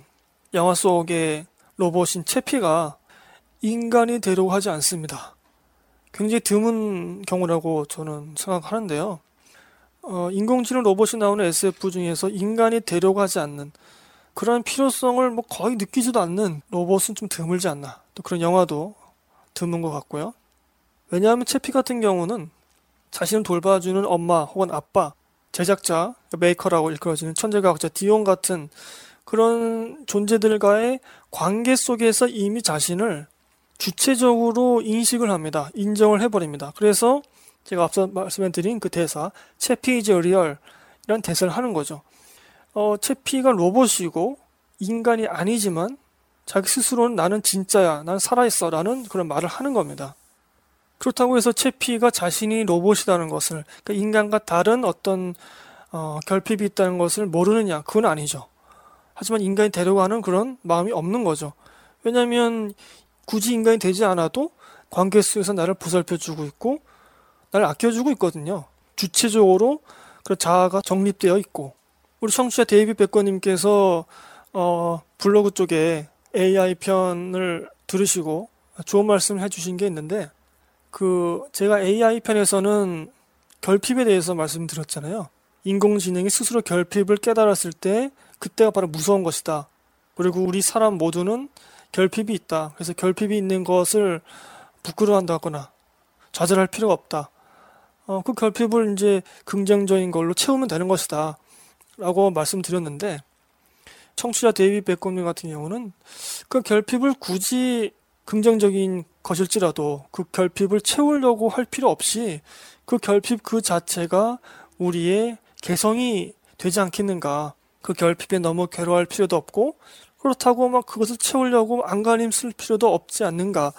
영화 속의 로봇인 채피가 인간이 되려고 하지 않습니다. 굉장히 드문 경우라고 저는 생각하는데요. 어, 인공지능 로봇이 나오는 SF 중에서 인간이 되려고 하지 않는 그런 필요성을 뭐 거의 느끼지도 않는 로봇은 좀 드물지 않나. 또 그런 영화도 드문 것 같고요. 왜냐하면 채피 같은 경우는 자신을 돌봐주는 엄마 혹은 아빠, 제작자, 메이커라고 일컬어지는 천재과학자 디온 같은 그런 존재들과의 관계 속에서 이미 자신을 주체적으로 인식을 합니다. 인정을 해버립니다. 그래서 제가 앞서 말씀드린 그 대사, Chappie is real 이런 대사를 하는 거죠. 어, 채피가 로봇이고 인간이 아니지만 자기 스스로는 나는 진짜야, 난 살아있어 라는 그런 말을 하는 겁니다. 그렇다고 해서 채피가 자신이 로봇이라는 것을, 그러니까 인간과 다른 어떤 어, 결핍이 있다는 것을 모르느냐, 그건 아니죠. 하지만 인간이 하는 그런 마음이 없는 거죠. 왜냐하면 굳이 인간이 되지 않아도 관계 속에서 나를 보살펴주고 있고 나를 아껴주고 있거든요. 주체적으로 그 자아가 정립되어 있고 우리 청취자 데이비 백거님께서 어, 블로그 쪽에 AI 편을 들으시고 좋은 말씀을 해주신 게 있는데 그 제가 AI 편에서는 결핍에 대해서 말씀드렸잖아요. 인공지능이 스스로 결핍을 깨달았을 때 그때가 바로 무서운 것이다. 그리고 우리 사람 모두는 결핍이 있다. 그래서 결핍이 있는 것을 부끄러워한다거나 좌절할 필요가 없다. 어, 그 결핍을 이제 긍정적인 걸로 채우면 되는 것이다. 라고 말씀드렸는데, 청취자 데이비 백곰님 같은 경우는 그 결핍을 굳이 긍정적인 것일지라도 그 결핍을 채우려고 할 필요 없이 그 결핍 그 자체가 우리의 개성이 되지 않겠는가. 그 결핍에 너무 괴로워할 필요도 없고, 그렇다고 막 그것을 채우려고 안간힘 쓸 필요도 없지 않는가.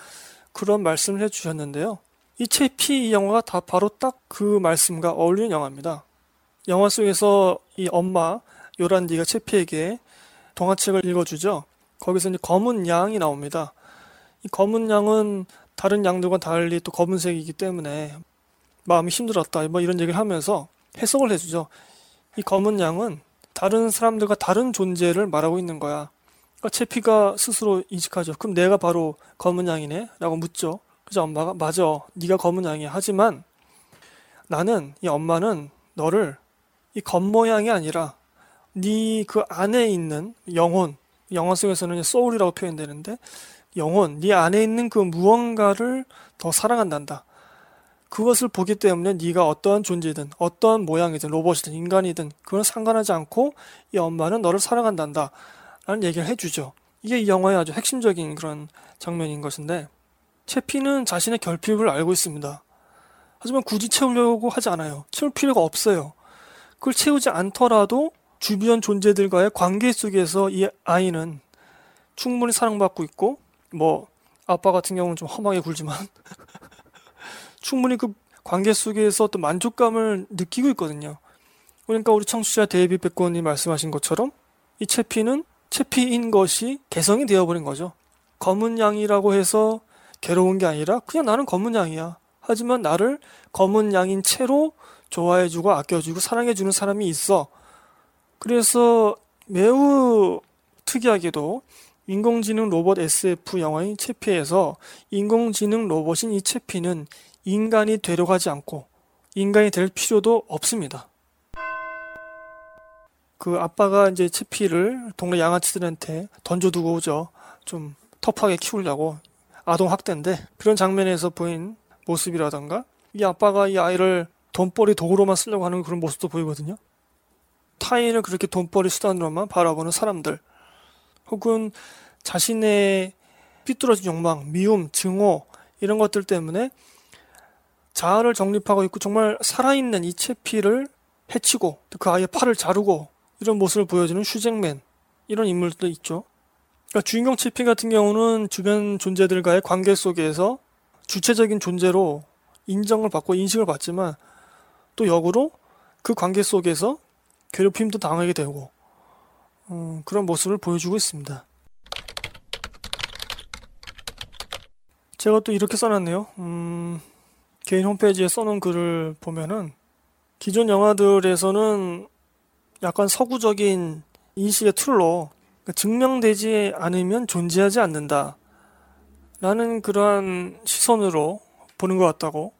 그런 말씀을 해주셨는데요. 이 채피 이 영화가 다 바로 딱 그 말씀과 어울리는 영화입니다. 영화 속에서 이 엄마 요란디가 채피에게 동화책을 읽어주죠. 거기서 이제 검은 양이 나옵니다. 이 검은 양은 다른 양들과 달리 또 검은색이기 때문에 마음이 힘들었다. 뭐 이런 얘기를 하면서 해석을 해주죠. 이 검은 양은 다른 사람들과 다른 존재를 말하고 있는 거야. 그러니까 채피가 스스로 인식하죠. 그럼 내가 바로 검은 양이네? 라고 묻죠. 그래서 엄마가 맞아 네가 검은 양이야 하지만 나는 이 엄마는 너를 이 겉모양이 아니라 네 그 안에 있는 영혼 영화 속에서는 소울이라고 표현되는데 영혼 네 안에 있는 그 무언가를 더 사랑한단다 그것을 보기 때문에 네가 어떠한 존재든 어떠한 모양이든 로봇이든 인간이든 그건 상관하지 않고 이 엄마는 너를 사랑한단다 라는 얘기를 해주죠 이게 이 영화의 아주 핵심적인 그런 장면인 것인데 채피는 자신의 결핍을 알고 있습니다. 하지만 굳이 채우려고 하지 않아요. 채울 필요가 없어요. 그걸 채우지 않더라도 주변 존재들과의 관계 속에서 이 아이는 충분히 사랑받고 있고, 뭐, 아빠 같은 경우는 좀 험하게 굴지만, 충분히 그 관계 속에서 또 만족감을 느끼고 있거든요. 그러니까 우리 청취자 데이비 백건이 말씀하신 것처럼 이 채피는 채피인 것이 개성이 되어버린 거죠. 검은 양이라고 해서 괴로운 게 아니라 그냥 나는 검은 양이야. 하지만 나를 검은 양인 채로 좋아해주고 아껴주고 사랑해주는 사람이 있어. 그래서 매우 특이하게도 인공지능 로봇 SF 영화인 채피에서 인공지능 로봇인 이 채피는 인간이 되려고 하지 않고 인간이 될 필요도 없습니다. 그 아빠가 이제 채피를 동네 양아치들한테 던져두고 오죠. 좀 터프하게 키우려고 아동 학대인데 그런 장면에서 보인 모습이라던가 이 아빠가 이 아이를 돈벌이 도구로만 쓰려고 하는 그런 모습도 보이거든요. 타인을 그렇게 돈벌이 수단으로만 바라보는 사람들 혹은 자신의 삐뚤어진 욕망, 미움, 증오 이런 것들 때문에 자아를 정립하고 있고 정말 살아있는 이 채피를 해치고 그 아이의 팔을 자르고 이런 모습을 보여주는 슈잭맨 이런 인물도 있죠. 그러니까 주인공 채피 같은 경우는 주변 존재들과의 관계 속에서 주체적인 존재로 인정을 받고 인식을 받지만 또 역으로 그 관계 속에서 괴롭힘도 당하게 되고 음, 그런 모습을 보여주고 있습니다. 제가 또 이렇게 써놨네요. 음, 개인 홈페이지에 써놓은 글을 보면은 기존 영화들에서는 약간 서구적인 인식의 틀로 그러니까 증명되지 않으면 존재하지 않는다. 라는 그러한 시선으로 보는 것 같다고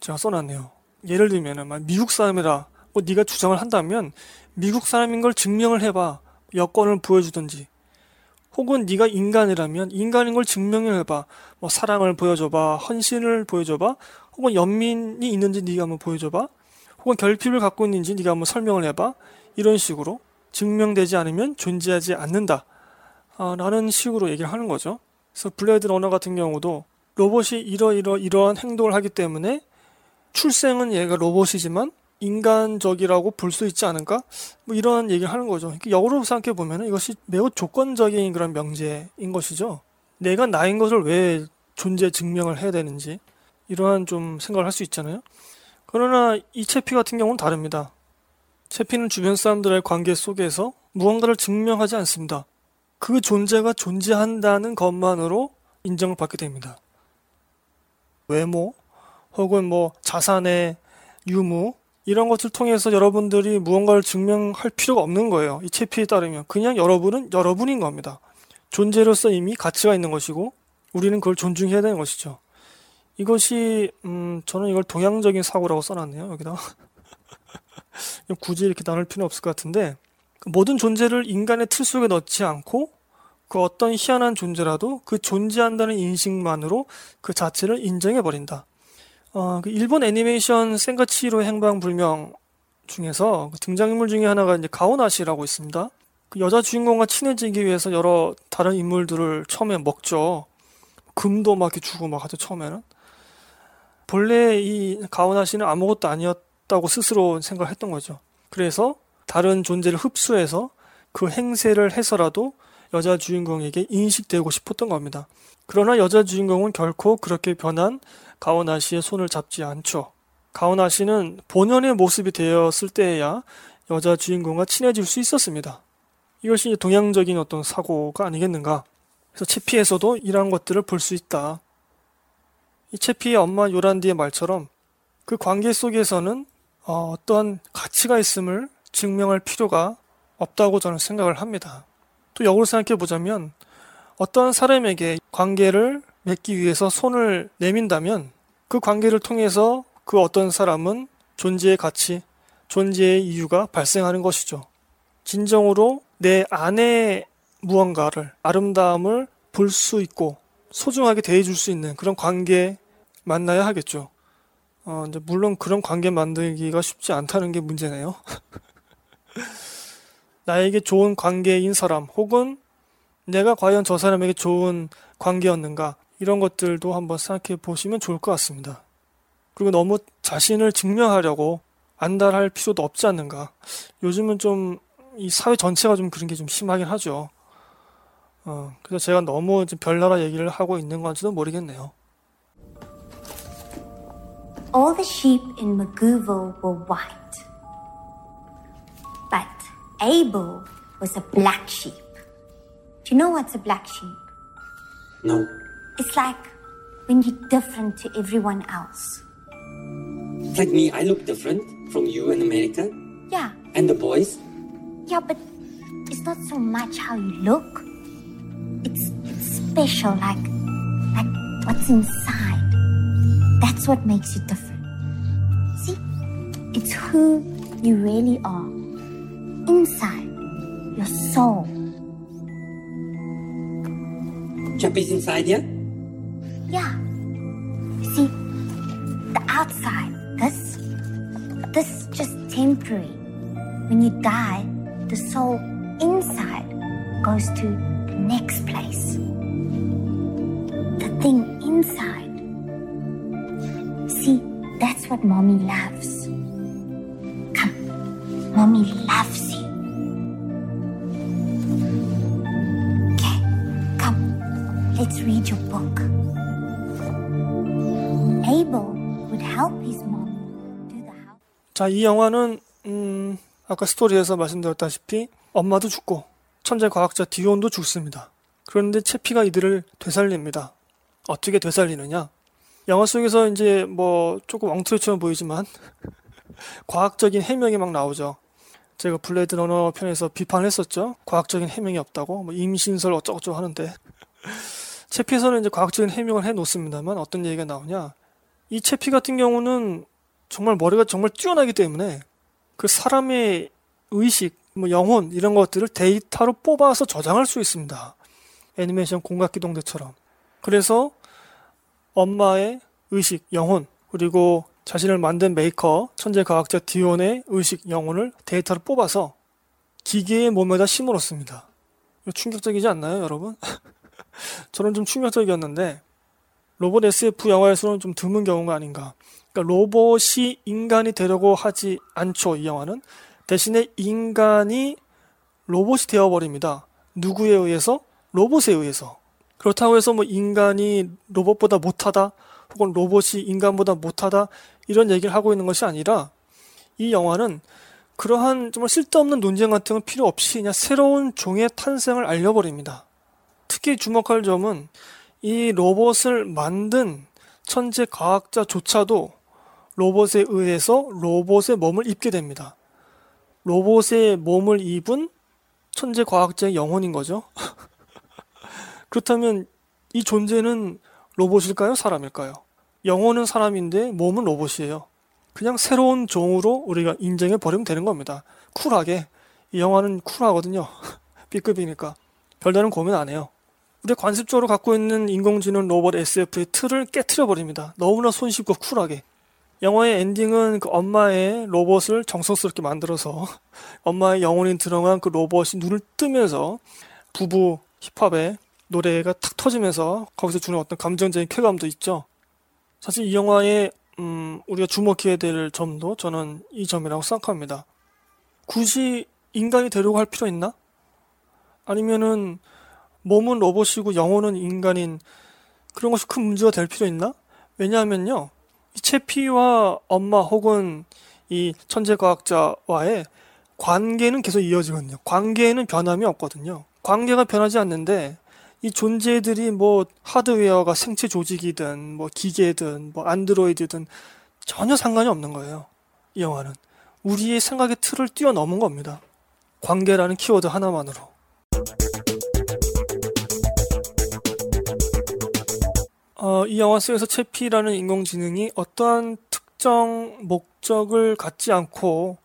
제가 써놨네요. 예를 들면은 미국 사람이라 뭐 네가 주장을 한다면 미국 사람인 걸 증명을 해봐. 여권을 보여주든지 혹은 네가 인간이라면 인간인 걸 증명을 해봐. 뭐 사랑을 보여줘봐. 헌신을 보여줘봐. 혹은 연민이 있는지 네가 한번 보여줘봐. 혹은 결핍을 갖고 있는지 네가 한번 설명을 해봐. 이런 식으로 증명되지 않으면 존재하지 않는다. 아, 라는 식으로 얘기를 하는 거죠. 그래서 블레이드 러너 같은 경우도 로봇이 이러이러 이러한 행동을 하기 때문에 출생은 얘가 로봇이지만 인간적이라고 볼 수 있지 않을까? 뭐 이런 얘기를 하는 거죠. 역으로 생각해 보면 이것이 매우 조건적인 그런 명제인 것이죠. 내가 나인 것을 왜 존재 증명을 해야 되는지 이러한 좀 생각을 할 수 있잖아요. 그러나 이 채피 같은 경우는 다릅니다. 채피는 주변 사람들의 관계 속에서 무언가를 증명하지 않습니다. 그 존재가 존재한다는 것만으로 인정을 받게 됩니다. 외모 혹은 뭐 자산의 유무 이런 것을 통해서 여러분들이 무언가를 증명할 필요가 없는 거예요. 이 채피에 따르면 그냥 여러분은 여러분인 겁니다. 존재로서 이미 가치가 있는 것이고 우리는 그걸 존중해야 되는 것이죠. 이것이 음 저는 이걸 동양적인 사고라고 써놨네요 여기다 굳이 이렇게 나눌 필요는 없을 것 같은데 모든 존재를 인간의 틀 속에 넣지 않고 그 어떤 희한한 존재라도 그 존재한다는 인식만으로 그 자체를 인정해 버린다. 어, 그 일본 애니메이션 센가치로 행방불명 중에서 그 등장인물 중에 하나가 이제 가오나시라고 있습니다. 그 여자 주인공과 친해지기 위해서 여러 다른 인물들을 처음에 먹죠. 금도 막 이렇게 주고 막 하죠, 처음에는. 본래 이 가오나시는 아무것도 아니었다고 스스로 생각을 했던 거죠. 그래서 다른 존재를 흡수해서 그 행세를 해서라도 여자 주인공에게 인식되고 싶었던 겁니다. 그러나 여자 주인공은 결코 그렇게 변한 가오나 시의 손을 잡지 않죠. 가오나 시는 본연의 모습이 되었을 때에야 여자 주인공과 친해질 수 있었습니다. 이것이 동양적인 어떤 사고가 아니겠는가. 그래서 채피에서도 이러한 것들을 볼 수 있다. 이 채피의 엄마 요란디의 말처럼 그 관계 속에서는 어, 어떠한 가치가 있음을 증명할 필요가 없다고 저는 생각을 합니다. 또 역으로 생각해 보자면 어떠한 사람에게 관계를 맺기 위해서 손을 내민다면 그 관계를 통해서 그 어떤 사람은 존재의 가치, 존재의 이유가 발생하는 것이죠. 진정으로 내 안에 무언가를, 아름다움을 볼 수 있고 소중하게 대해줄 수 있는 그런 관계 만나야 하겠죠. 어, 이제 물론 그런 관계 만들기가 쉽지 않다는 게 문제네요. 나에게 좋은 관계인 사람 혹은 내가 과연 저 사람에게 좋은 관계였는가 이런 것들도 한번 생각해 보시면 좋을 것 같습니다. 그리고 너무 자신을 증명하려고 안달할 필요도 없지 않는가. 요즘은 좀 이 사회 전체가 좀 그런 게 좀 심하긴 하죠. 어, 그래서 제가 너무 좀 별나라 얘기를 하고 있는 건지도 모르겠네요. All the sheep in Maguvo were white. But Abel was a black sheep. Do you know what's a black sheep? No. It's like when you're different to everyone else. Like me, I look different from you in America. Yeah, And the boys. yeah, but it's not so much how you look. It's it's special, like like what's inside. That's what makes you different. See? It's who you really are. Inside. Your soul. Chappies inside, yeah? Yeah. See, the outside, this, this is just temporary. When you die, the soul inside goes to the next place. The thing inside. See, that's what mommy loves. Come, mommy 자, 이 영화는 음, 아까 스토리에서 말씀드렸다시피 엄마도 죽고 천재 과학자 디온도 죽습니다. 그런데 채피가 이들을 되살립니다. 어떻게 되살리느냐? 영화 속에서 이제 뭐 조금 엉터리처럼 보이지만 과학적인 해명이 막 나오죠. 제가 블레이드 러너 편에서 비판했었죠. 과학적인 해명이 없다고 뭐 임신설 어쩌고저쩌고 하는데 채피에서는 이제 과학적인 해명을 해 놓습니다만 어떤 얘기가 나오냐? 이 채피 같은 경우는 정말 머리가 정말 뛰어나기 때문에 그 사람의 의식, 뭐 영혼 이런 것들을 데이터로 뽑아서 저장할 수 있습니다. 애니메이션 공각기동대처럼. 그래서 엄마의 의식, 영혼 그리고 자신을 만든 메이커, 천재 과학자 디온의 의식, 영혼을 데이터로 뽑아서 기계의 몸에다 심어놓습니다. 충격적이지 않나요, 여러분? 저는 좀 충격적이었는데 로봇 SF 영화에서는 좀 드문 경우가 아닌가. 그러니까 로봇이 인간이 되려고 하지 않죠, 이 영화는. 대신에 인간이 로봇이 되어버립니다. 누구에 의해서? 로봇에 의해서. 그렇다고 해서 뭐 인간이 로봇보다 못하다, 혹은 로봇이 인간보다 못하다, 이런 얘기를 하고 있는 것이 아니라, 이 영화는 그러한 정말 쓸데없는 논쟁 같은 건 필요 없이 그냥 새로운 종의 탄생을 알려버립니다. 특히 주목할 점은 이 로봇을 만든 천재 과학자조차도 로봇에 의해서 로봇의 몸을 입게 됩니다. 로봇의 몸을 입은 천재 과학자의 영혼인 거죠. 그렇다면 이 존재는 로봇일까요? 사람일까요? 영혼은 사람인데 몸은 로봇이에요. 그냥 새로운 종으로 우리가 인정해 버리면 되는 겁니다. 쿨하게. 이 영화는 쿨하거든요. B급이니까. 별다른 고민 안 해요. 우리 관습적으로 갖고 있는 인공지능 로봇 SF의 틀을 깨트려 버립니다. 너무나 손쉽고 쿨하게. 영화의 엔딩은 그 엄마의 로봇을 정성스럽게 만들어서 엄마의 영혼이 들어간 그 로봇이 눈을 뜨면서 부부 힙합의 노래가 탁 터지면서 거기서 주는 어떤 감정적인 쾌감도 있죠. 사실 이 영화에 음, 우리가 주목해야 될 점도 저는 이 점이라고 생각합니다. 굳이 인간이 되려고 할 필요 있나? 아니면은 몸은 로봇이고 영혼은 인간인 그런 것이 큰 문제가 될 필요 있나? 왜냐하면요. 이 채피와 엄마 혹은 이 천재 과학자와의 관계는 계속 이어지거든요. 관계에는 변함이 없거든요. 관계가 변하지 않는데 이 존재들이 뭐 하드웨어가 생체 조직이든 뭐 기계든 뭐 안드로이드든 전혀 상관이 없는 거예요. 이 영화는 우리의 생각의 틀을 뛰어넘은 겁니다. 관계라는 키워드 하나만으로. 어, 이 영화 속에서 채피라는 인공지능이 어떠한 특정 목적을 갖지 않고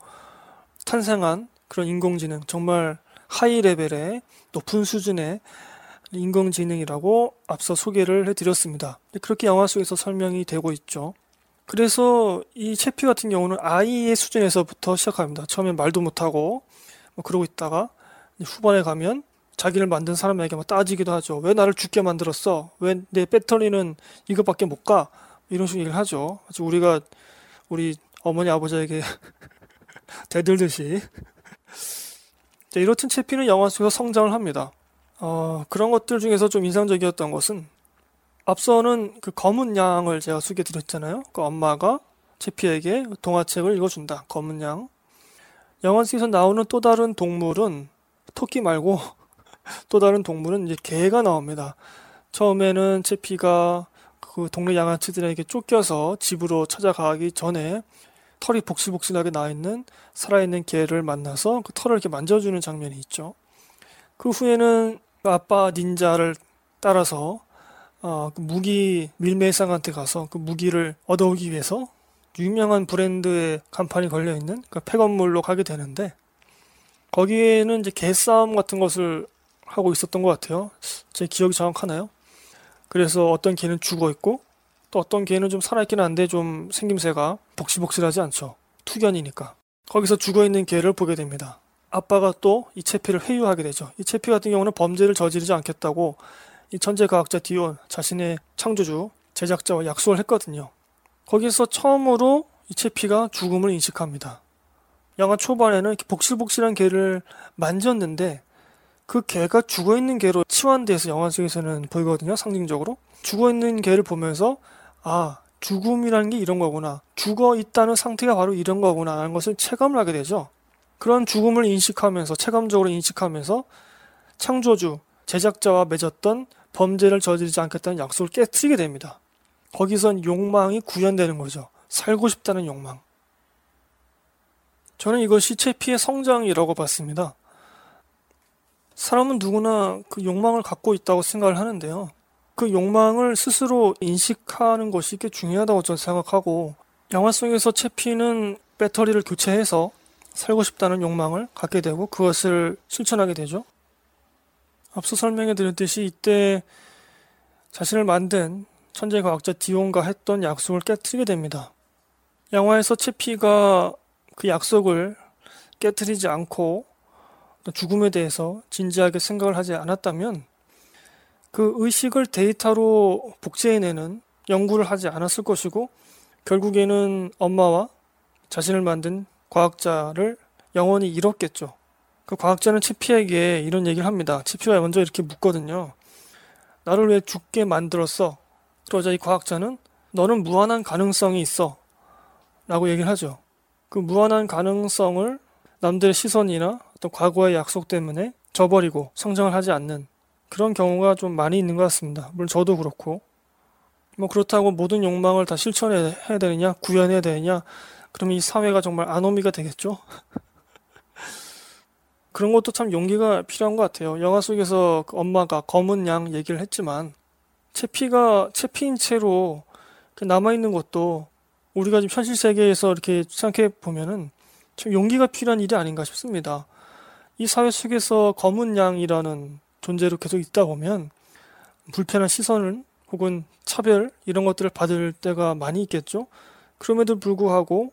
탄생한 그런 인공지능, 정말 high level의 높은 수준의 인공지능이라고 앞서 소개를 해드렸습니다. 그렇게 영화 속에서 설명이 되고 있죠. 그래서 이 채피 같은 경우는 아이의 수준에서부터 시작합니다. 처음엔 말도 못하고 뭐 그러고 있다가 후반에 가면 자기를 만든 사람에게 막 따지기도 하죠. 왜 나를 죽게 만들었어? 왜 내 배터리는 이것밖에 못 가? 이런 식으로 얘기를 하죠. 우리가 우리 어머니 아버지에게 대들듯이. 자, 이렇듯 채피는 영화 속에서 성장을 합니다. 어, 그런 것들 중에서 좀 인상적이었던 것은 앞서는 그 검은 양을 제가 소개드렸잖아요. 그 엄마가 채피에게 동화책을 읽어준다. 검은 양. 영화 속에서 나오는 또 다른 동물은 토끼 말고 또 다른 동물은 이제 개가 나옵니다. 처음에는 채피가 그그 동네 양아치들에게 쫓겨서 집으로 찾아가기 전에 털이 복실복실하게 나 있는 살아있는 개를 만나서 그 털을 이렇게 만져주는 장면이 있죠. 그 후에는 그 아빠 닌자를 따라서 어, 그 무기 밀매상한테 가서 그 무기를 얻어오기 위해서 유명한 브랜드의 간판이 걸려 있는 그 폐건물로 가게 되는데 거기에는 이제 개싸움 같은 것을 하고 있었던 것 같아요. 제 기억이 정확하나요? 그래서 어떤 개는 죽어 있고 또 어떤 개는 좀 살아있긴 한데 좀 생김새가 복실복실하지 않죠. 투견이니까. 거기서 죽어 있는 개를 보게 됩니다. 아빠가 또 이 채피를 회유하게 되죠. 이 채피 같은 경우는 범죄를 저지르지 않겠다고 이 천재 과학자 디온 자신의 창조주 제작자와 약속을 했거든요. 거기서 처음으로 이 채피가 죽음을 인식합니다. 영화 초반에는 복실복실한 개를 만졌는데 그 개가 죽어 있는 개로 치환돼서 영화 속에서는 보이거든요. 상징적으로 죽어 있는 개를 보면서 아 죽음이라는 게 이런 거구나. 죽어 있다는 상태가 바로 이런 거구나. 라는 것을 체감을 하게 되죠. 그런 죽음을 인식하면서 체감적으로 인식하면서 창조주 제작자와 맺었던 범죄를 저지르지 않겠다는 약속을 깨뜨리게 됩니다. 거기선 욕망이 구현되는 거죠. 살고 싶다는 욕망. 저는 이것이 채피의 성장이라고 봤습니다. 사람은 누구나 그 욕망을 갖고 있다고 생각을 하는데요. 그 욕망을 스스로 인식하는 것이 꽤 중요하다고 저는 생각하고, 영화 속에서 채피는 배터리를 교체해서 살고 싶다는 욕망을 갖게 되고, 그것을 실천하게 되죠. 앞서 설명해 드렸듯이 이때 자신을 만든 천재 과학자 디온과 했던 약속을 깨뜨리게 됩니다. 영화에서 채피가 그 약속을 깨뜨리지 않고 죽음에 대해서 진지하게 생각을 하지 않았다면 그 의식을 데이터로 복제해내는 연구를 하지 않았을 것이고 결국에는 엄마와 자신을 만든 과학자를 영원히 잃었겠죠. 그 과학자는 치피에게 이런 얘기를 합니다. 치피가 먼저 이렇게 묻거든요. 나를 왜 죽게 만들었어? 그러자 이 과학자는 너는 무한한 가능성이 있어. 라고 얘기를 하죠. 그 무한한 가능성을 남들의 시선이나 어떤 과거의 약속 때문에 저버리고 성장을 하지 않는 그런 경우가 좀 많이 있는 것 같습니다. 물론 저도 그렇고. 뭐 그렇다고 모든 욕망을 다 실천해야 되느냐, 구현해야 되느냐, 그러면 이 사회가 정말 아노미가 되겠죠? 그런 것도 참 용기가 필요한 것 같아요. 영화 속에서 그 엄마가 검은 양 얘기를 했지만, 채피가 채피인 채로 남아 있는 것도 우리가 지금 현실 세계에서 이렇게 생각해 보면은 참 용기가 필요한 일이 아닌가 싶습니다. 이 사회 속에서 검은 양이라는 존재로 계속 있다 보면 불편한 시선을 혹은 차별 이런 것들을 받을 때가 많이 있겠죠. 그럼에도 불구하고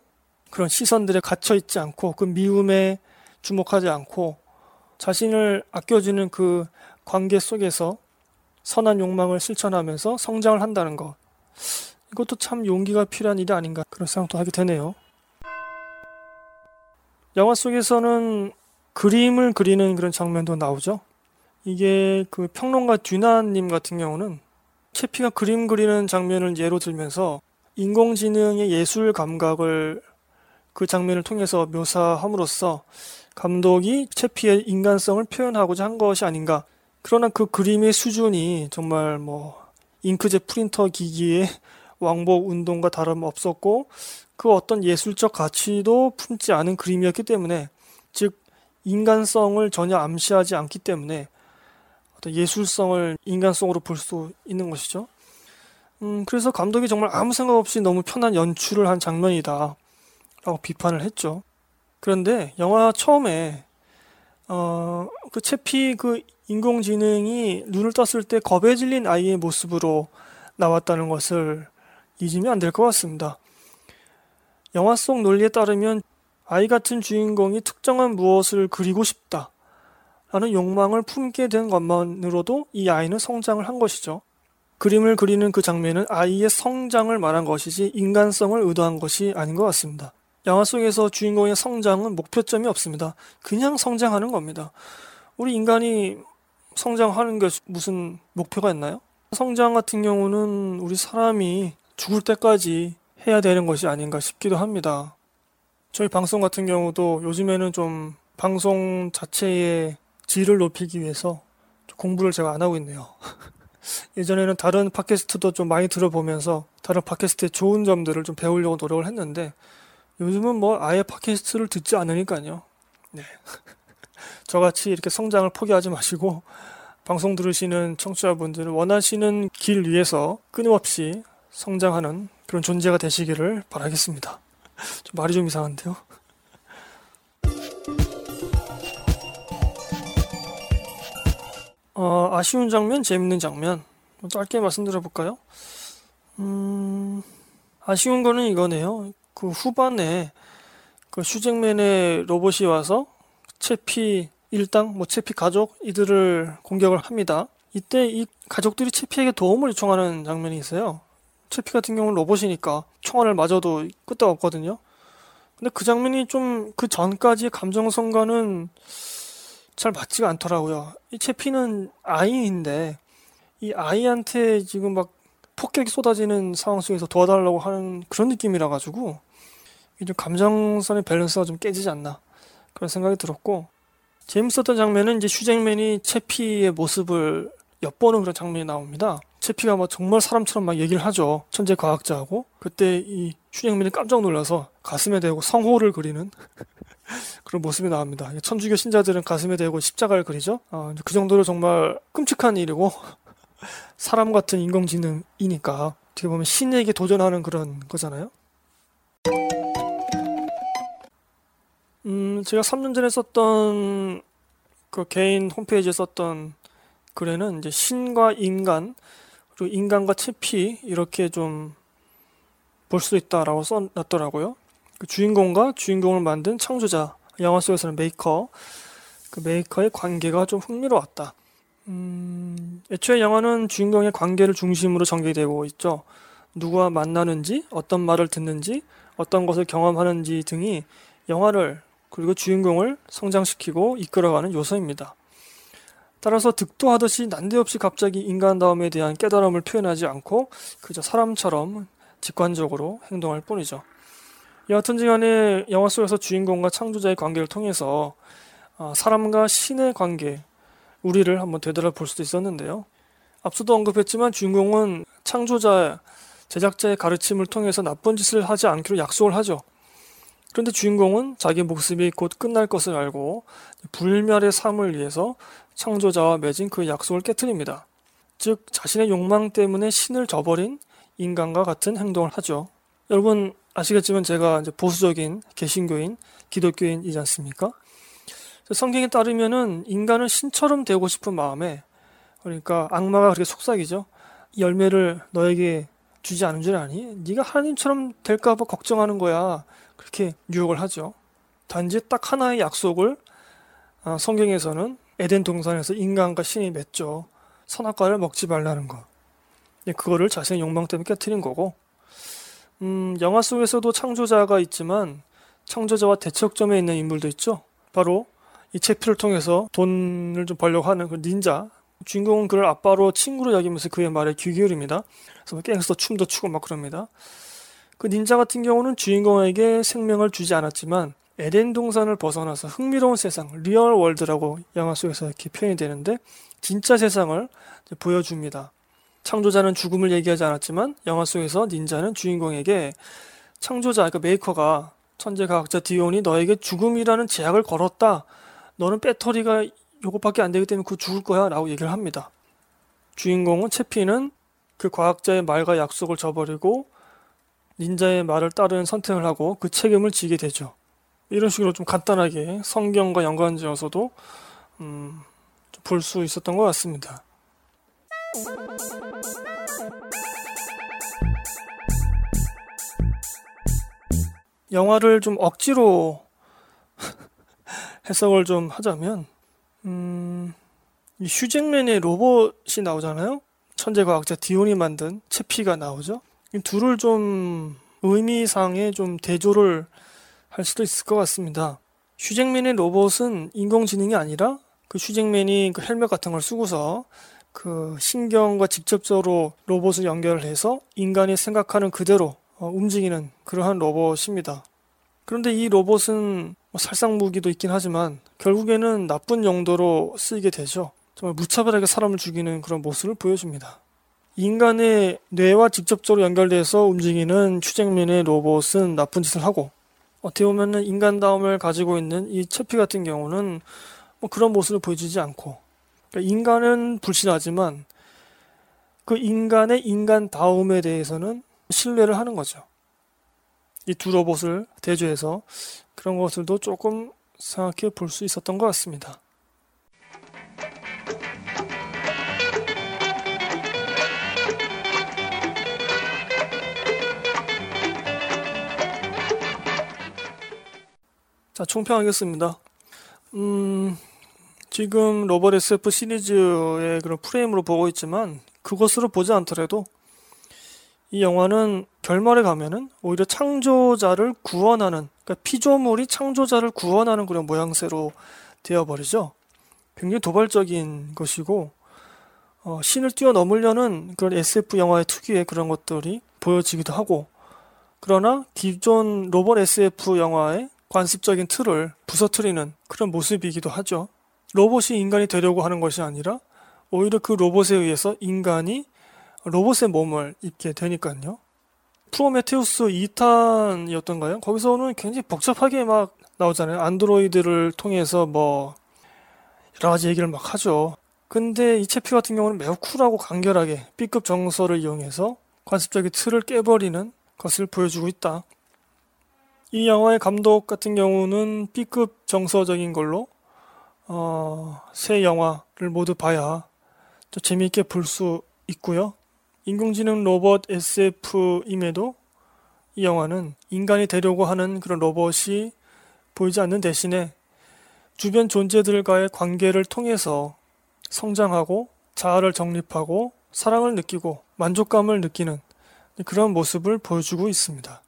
그런 시선들에 갇혀 있지 않고 그 미움에 주목하지 않고 자신을 아껴주는 그 관계 속에서 선한 욕망을 실천하면서 성장을 한다는 것. 이것도 참 용기가 필요한 일이 아닌가 그런 생각도 하게 되네요. 영화 속에서는 그림을 그리는 그런 장면도 나오죠. 이게 그 평론가 듀나님 같은 경우는 채피가 그림 그리는 장면을 예로 들면서 인공지능의 예술 감각을 그 장면을 통해서 묘사함으로써 감독이 채피의 인간성을 표현하고자 한 것이 아닌가. 그러나 그 그림의 수준이 정말 뭐 잉크젯 프린터 기기의 왕복 운동과 다름없었고 그 어떤 예술적 가치도 품지 않은 그림이었기 때문에 즉 인간성을 전혀 암시하지 않기 때문에 어떤 예술성을 인간성으로 볼 수 있는 것이죠. 음, 그래서 감독이 정말 아무 생각 없이 너무 편한 연출을 한 장면이다. 라고 비판을 했죠. 그런데 영화 처음에, 어, 그 채피 그 인공지능이 눈을 떴을 때 겁에 질린 아이의 모습으로 나왔다는 것을 잊으면 안 될 것 같습니다. 영화 속 논리에 따르면 아이 같은 주인공이 특정한 무엇을 그리고 싶다. 라는 욕망을 품게 된 것만으로도 이 아이는 성장을 한 것이죠. 그림을 그리는 그 장면은 아이의 성장을 말한 것이지 인간성을 의도한 것이 아닌 것 같습니다. 영화 속에서 주인공의 성장은 목표점이 없습니다. 그냥 성장하는 겁니다. 우리 인간이 성장하는 게 무슨 목표가 있나요? 성장 같은 경우는 우리 사람이 죽을 때까지 해야 되는 것이 아닌가 싶기도 합니다. 저희 방송 같은 경우도 요즘에는 좀 방송 자체의 질을 높이기 위해서 공부를 제가 안 하고 있네요. 예전에는 다른 팟캐스트도 좀 많이 들어보면서 다른 팟캐스트의 좋은 점들을 좀 배우려고 노력을 했는데 요즘은 뭐 아예 팟캐스트를 듣지 않으니까요. 네. 저같이 이렇게 성장을 포기하지 마시고 방송 들으시는 청취자분들은 원하시는 길 위에서 끊임없이 성장하는 그런 존재가 되시기를 바라겠습니다. 좀 말이 좀 이상한데요. 어, 아쉬운 장면, 재밌는 장면. 좀 짧게 말씀드려 볼까요? 음, 아쉬운 거는 이거네요. 그 후반에 그 슈잭맨의 로봇이 와서 채피 일당, 뭐 채피 가족 이들을 공격을 합니다. 이때 이 가족들이 채피에게 도움을 요청하는 장면이 있어요. 채피 같은 경우는 로봇이니까 총알을 맞아도 끄떡없거든요. 근데 그 장면이 좀 그 전까지의 감정선과는 잘 맞지가 않더라고요. 이 채피는 아이인데 이 아이한테 지금 막 폭격이 쏟아지는 상황 속에서 도와달라고 하는 그런 느낌이라 가지고 이좀 감정선의 밸런스가 좀 깨지지 않나 그런 생각이 들었고 재밌었던 장면은 이제 슈잭맨이 채피의 모습을 엿보는 그런 장면이 나옵니다. 채피가 막 정말 사람처럼 막 얘기를 하죠. 천재 과학자하고 그때 이 슈잭맨이 깜짝 놀라서 가슴에 대고 성호를 그리는 그런 모습이 나옵니다. 천주교 신자들은 가슴에 대고 십자가를 그리죠. 어, 그 정도로 정말 끔찍한 일이고 사람 같은 인공지능이니까 어떻게 보면 신에게 도전하는 그런 거잖아요. 음, 제가 3년 전에 썼던 그 개인 홈페이지에 썼던 글에는 이제 신과 인간 그리고 인간과 채피 이렇게 좀 볼 수 있다라고 써놨더라고요. 그 주인공과 주인공을 만든 창조자 영화 속에서는 메이커 그 메이커의 관계가 좀 흥미로웠다. 음, 애초에 영화는 주인공의 관계를 중심으로 전개되고 있죠. 누구와 만나는지, 어떤 말을 듣는지, 어떤 것을 경험하는지 등이 영화를 그리고 주인공을 성장시키고 이끌어가는 요소입니다. 따라서 득도하듯이 난데없이 갑자기 인간다움에 대한 깨달음을 표현하지 않고 그저 사람처럼 직관적으로 행동할 뿐이죠. 여하튼간에 영화 속에서 주인공과 창조자의 관계를 통해서 어, 사람과 신의 관계, 우리를 한번 되돌아볼 수도 있었는데요. 앞서도 언급했지만 주인공은 창조자, 제작자의 가르침을 통해서 나쁜 짓을 하지 않기로 약속을 하죠. 그런데 주인공은 자기 목숨이 곧 끝날 것을 알고 불멸의 삶을 위해서 창조자와 맺은 그 약속을 깨뜨립니다. 즉 자신의 욕망 때문에 신을 저버린 인간과 같은 행동을 하죠. 여러분 아시겠지만 제가 이제 보수적인 개신교인, 기독교인이지 않습니까? 성경에 따르면은 인간은 신처럼 되고 싶은 마음에 그러니까 악마가 그렇게 속삭이죠. 이 열매를 너에게 주지 않은 줄 아니? 네가 하나님처럼 될까봐 걱정하는 거야. 그렇게 유혹을 하죠. 단지 딱 하나의 약속을 어, 성경에서는 에덴 동산에서 인간과 신이 맺죠. 선악과를 먹지 말라는 거. 예, 그거를 자신의 욕망 때문에 깨뜨린 거고. 음, 영화 속에서도 창조자가 있지만 창조자와 대척점에 있는 인물도 있죠. 바로 이 채피를 통해서 돈을 좀 벌려고 하는 그 닌자. 주인공은 그를 아빠로 친구로 여기면서 그의 말에 귀 기울입니다. 그래서 막 갱스터 춤도 추고 막 그럽니다. 그 닌자 같은 경우는 주인공에게 생명을 주지 않았지만 에덴 동산을 벗어나서 흥미로운 세상, real world라고 영화 속에서 이렇게 표현이 되는데 진짜 세상을 보여줍니다. 창조자는 죽음을 얘기하지 않았지만 영화 속에서 닌자는 주인공에게 창조자, 그러니까 메이커가 천재 과학자 디온이 너에게 죽음이라는 제약을 걸었다. 너는 배터리가 요것밖에 안 되기 때문에 그거 죽을 거야 라고 얘기를 합니다. 주인공은 채피는 그 과학자의 말과 약속을 저버리고 닌자의 말을 따르는 선택을 하고 그 책임을 지게 되죠. 이런 식으로 좀 간단하게 성경과 연관지어서도 음, 볼 수 있었던 것 같습니다. 영화를 좀 억지로 해석을 좀 하자면 음, 이 휴잭맨의 로봇이 나오잖아요. 천재 과학자 디온이 만든 채피가 나오죠. 이 둘을 좀 의미상에 좀 대조를 할 수도 있을 것 같습니다. 휴잭맨의 로봇은 인공지능이 아니라 그 휴잭맨이 그 헬멧 같은 걸 쓰고서 그 신경과 직접적으로 로봇을 연결해서 인간이 생각하는 그대로 어, 움직이는 그러한 로봇입니다. 그런데 이 로봇은 뭐 살상 무기도 있긴 하지만 결국에는 나쁜 용도로 쓰이게 되죠. 정말 무차별하게 사람을 죽이는 그런 모습을 보여줍니다. 인간의 뇌와 직접적으로 연결돼서 움직이는 추쟁면의 로봇은 나쁜 짓을 하고 어떻게 보면은 인간다움을 가지고 있는 이 채피 같은 경우는 뭐 그런 모습을 보여주지 않고 그러니까 인간은 불신하지만 그 인간의 인간다움에 대해서는 신뢰를 하는 거죠. 이 두 로봇을 대조해서 그런 것들도 조금 생각해 볼 수 있었던 것 같습니다. 자, 총평하겠습니다. 음, 지금 로봇 SF 시리즈의 그런 프레임으로 보고 있지만 그것으로 보지 않더라도 이 영화는 결말에 가면은 오히려 창조자를 구원하는 그러니까 피조물이 창조자를 구원하는 그런 모양새로 되어버리죠. 굉장히 도발적인 것이고 어, 신을 뛰어넘으려는 그런 SF 영화의 특유의 그런 것들이 보여지기도 하고 그러나 기존 로봇 SF 영화의 관습적인 틀을 부서뜨리는 그런 모습이기도 하죠. 로봇이 인간이 되려고 하는 것이 아니라 오히려 그 로봇에 의해서 인간이 로봇의 몸을 입게 되니까요. 프로메테우스 2탄이었던가요? 거기서는 굉장히 복잡하게 막 나오잖아요. 안드로이드를 통해서 뭐 여러 가지 얘기를 막 하죠. 근데 이 채피 같은 경우는 매우 쿨하고 간결하게 B급 정서를 이용해서 관습적인 틀을 깨버리는 것을 보여주고 있다. 이 영화의 감독 같은 경우는 B급 정서적인 걸로 어, 새 영화를 모두 봐야 또 재미있게 볼 수 있고요. 인공지능 로봇 SF임에도 이 영화는 인간이 되려고 하는 그런 로봇이 보이지 않는 대신에 주변 존재들과의 관계를 통해서 성장하고 자아를 정립하고 사랑을 느끼고 만족감을 느끼는 그런 모습을 보여주고 있습니다.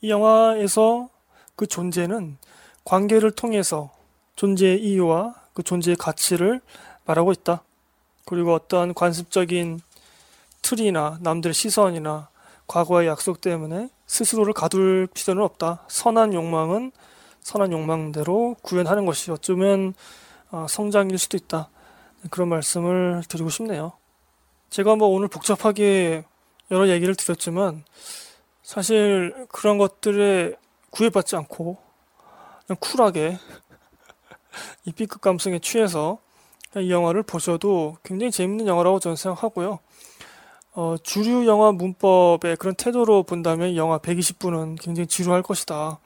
이 영화에서 그 존재는 관계를 통해서 존재의 이유와 그 존재의 가치를 말하고 있다. 그리고 어떠한 관습적인 틀이나 남들의 시선이나 과거의 약속 때문에 스스로를 가둘 필요는 없다. 선한 욕망은 선한 욕망대로 구현하는 것이 어쩌면 어, 성장일 수도 있다. 그런 말씀을 드리고 싶네요. 제가 뭐 오늘 복잡하게 여러 얘기를 드렸지만 사실 그런 것들에 구애받지 않고 그냥 쿨하게 이 B급 감성에 취해서 이 영화를 보셔도 굉장히 재밌는 영화라고 저는 생각하고요. 어, 주류 영화 문법의 그런 태도로 본다면 이 영화 120분은 굉장히 지루할 것이다.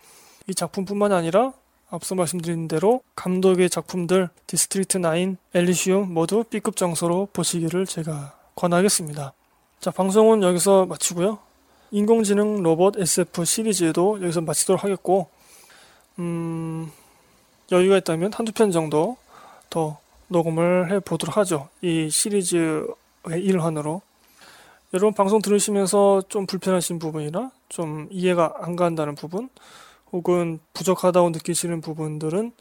이 작품뿐만 아니라 앞서 말씀드린 대로 감독의 작품들 디스트릭트 9, 엘리시움 모두 B급 정서로 보시기를 제가 권하겠습니다. 자, 방송은 여기서 마치고요. 인공지능 로봇 SF 시리즈도 여기서 마치도록 하겠고, 음, 여유가 있다면 한두 편 정도 더 녹음을 해 보도록 하죠. 이 시리즈의 일환으로. 여러분 방송 들으시면서 좀 불편하신 부분이나 좀 이해가 안 간다는 부분, 혹은 부족하다고 느끼시는 부분들은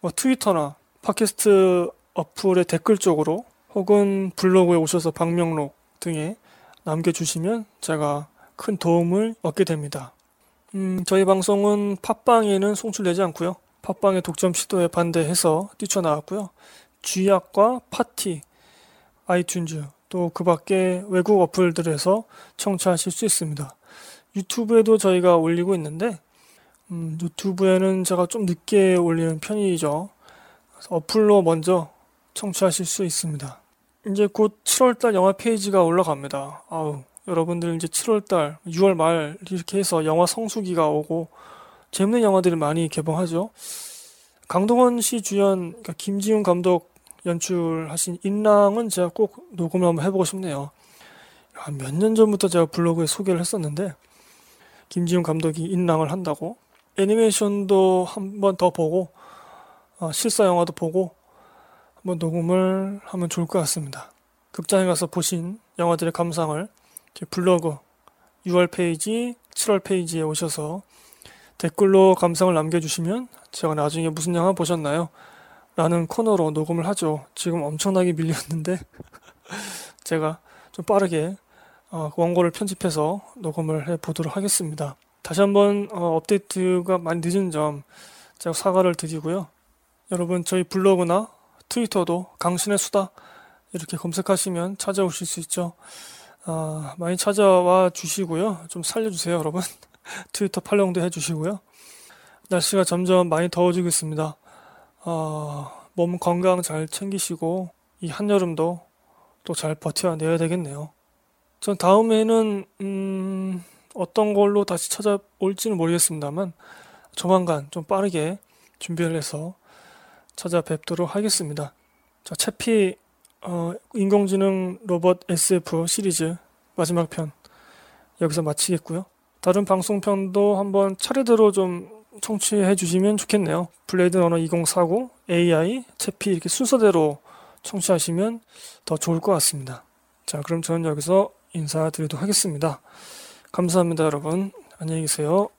뭐 트위터나 팟캐스트 어플의 댓글 쪽으로 혹은 블로그에 오셔서 방명록 등에 남겨주시면 제가 큰 도움을 얻게 됩니다. 음, 저희 방송은 팟빵에는 송출되지 않고요. 팟빵의 독점 시도에 반대해서 뛰쳐나왔고요. 쥐약과 팟티, 아이튠즈, 또 그 밖에 외국 어플들에서 청취하실 수 있습니다. 유튜브에도 저희가 올리고 있는데, 음, 유튜브에는 제가 좀 늦게 올리는 편이죠. 어플로 먼저 청취하실 수 있습니다. 이제 곧 7월달 영화 페이지가 올라갑니다. 아우, 여러분들 이제 7월달, 6월 말 이렇게 해서 영화 성수기가 오고 재밌는 영화들이 많이 개봉하죠. 강동원 씨 주연, 그러니까 김지훈 감독 연출하신 인랑은 제가 꼭 녹음을 한번 해보고 싶네요. 몇년 전부터 제가 블로그에 소개를 했었는데 김지운 감독이 인랑을 한다고 애니메이션도 한번 더 보고 어, 실사 영화도 보고 한번 녹음을 하면 좋을 것 같습니다. 극장에 가서 보신 영화들의 감상을 제 블로그 6월 페이지, 7월 페이지에 오셔서 댓글로 감상을 남겨주시면 제가 나중에 무슨 영화 보셨나요? 라는 코너로 녹음을 하죠. 지금 엄청나게 밀렸는데 제가 좀 빠르게 어, 원고를 편집해서 녹음을 해 보도록 하겠습니다. 다시 한번 어, 업데이트가 많이 늦은 점 제가 사과를 드리고요. 여러분 저희 블로그나 트위터도 강신의 수다 이렇게 검색하시면 찾아오실 수 있죠. 아, 많이 찾아와 주시고요. 좀 살려주세요, 여러분. 트위터 팔로우도 해주시고요. 날씨가 점점 많이 더워지고 있습니다. 어, 몸 건강 잘 챙기시고 이 한여름도 또 잘 버텨내야 되겠네요. 전 다음에는 음, 어떤 걸로 다시 찾아올지는 모르겠습니다만 조만간 좀 빠르게 준비를 해서 찾아뵙도록 하겠습니다. 자, 채피 어, 인공지능 로봇 SF 시리즈 마지막 편 여기서 마치겠고요. 다른 방송편도 한번 차례대로 좀 청취해 주시면 좋겠네요. 블레이드 러너 2049, AI, 채피 이렇게 순서대로 청취하시면 더 좋을 것 같습니다. 자, 그럼 저는 여기서 인사드리도록 하겠습니다. 감사합니다, 여러분. 안녕히 계세요.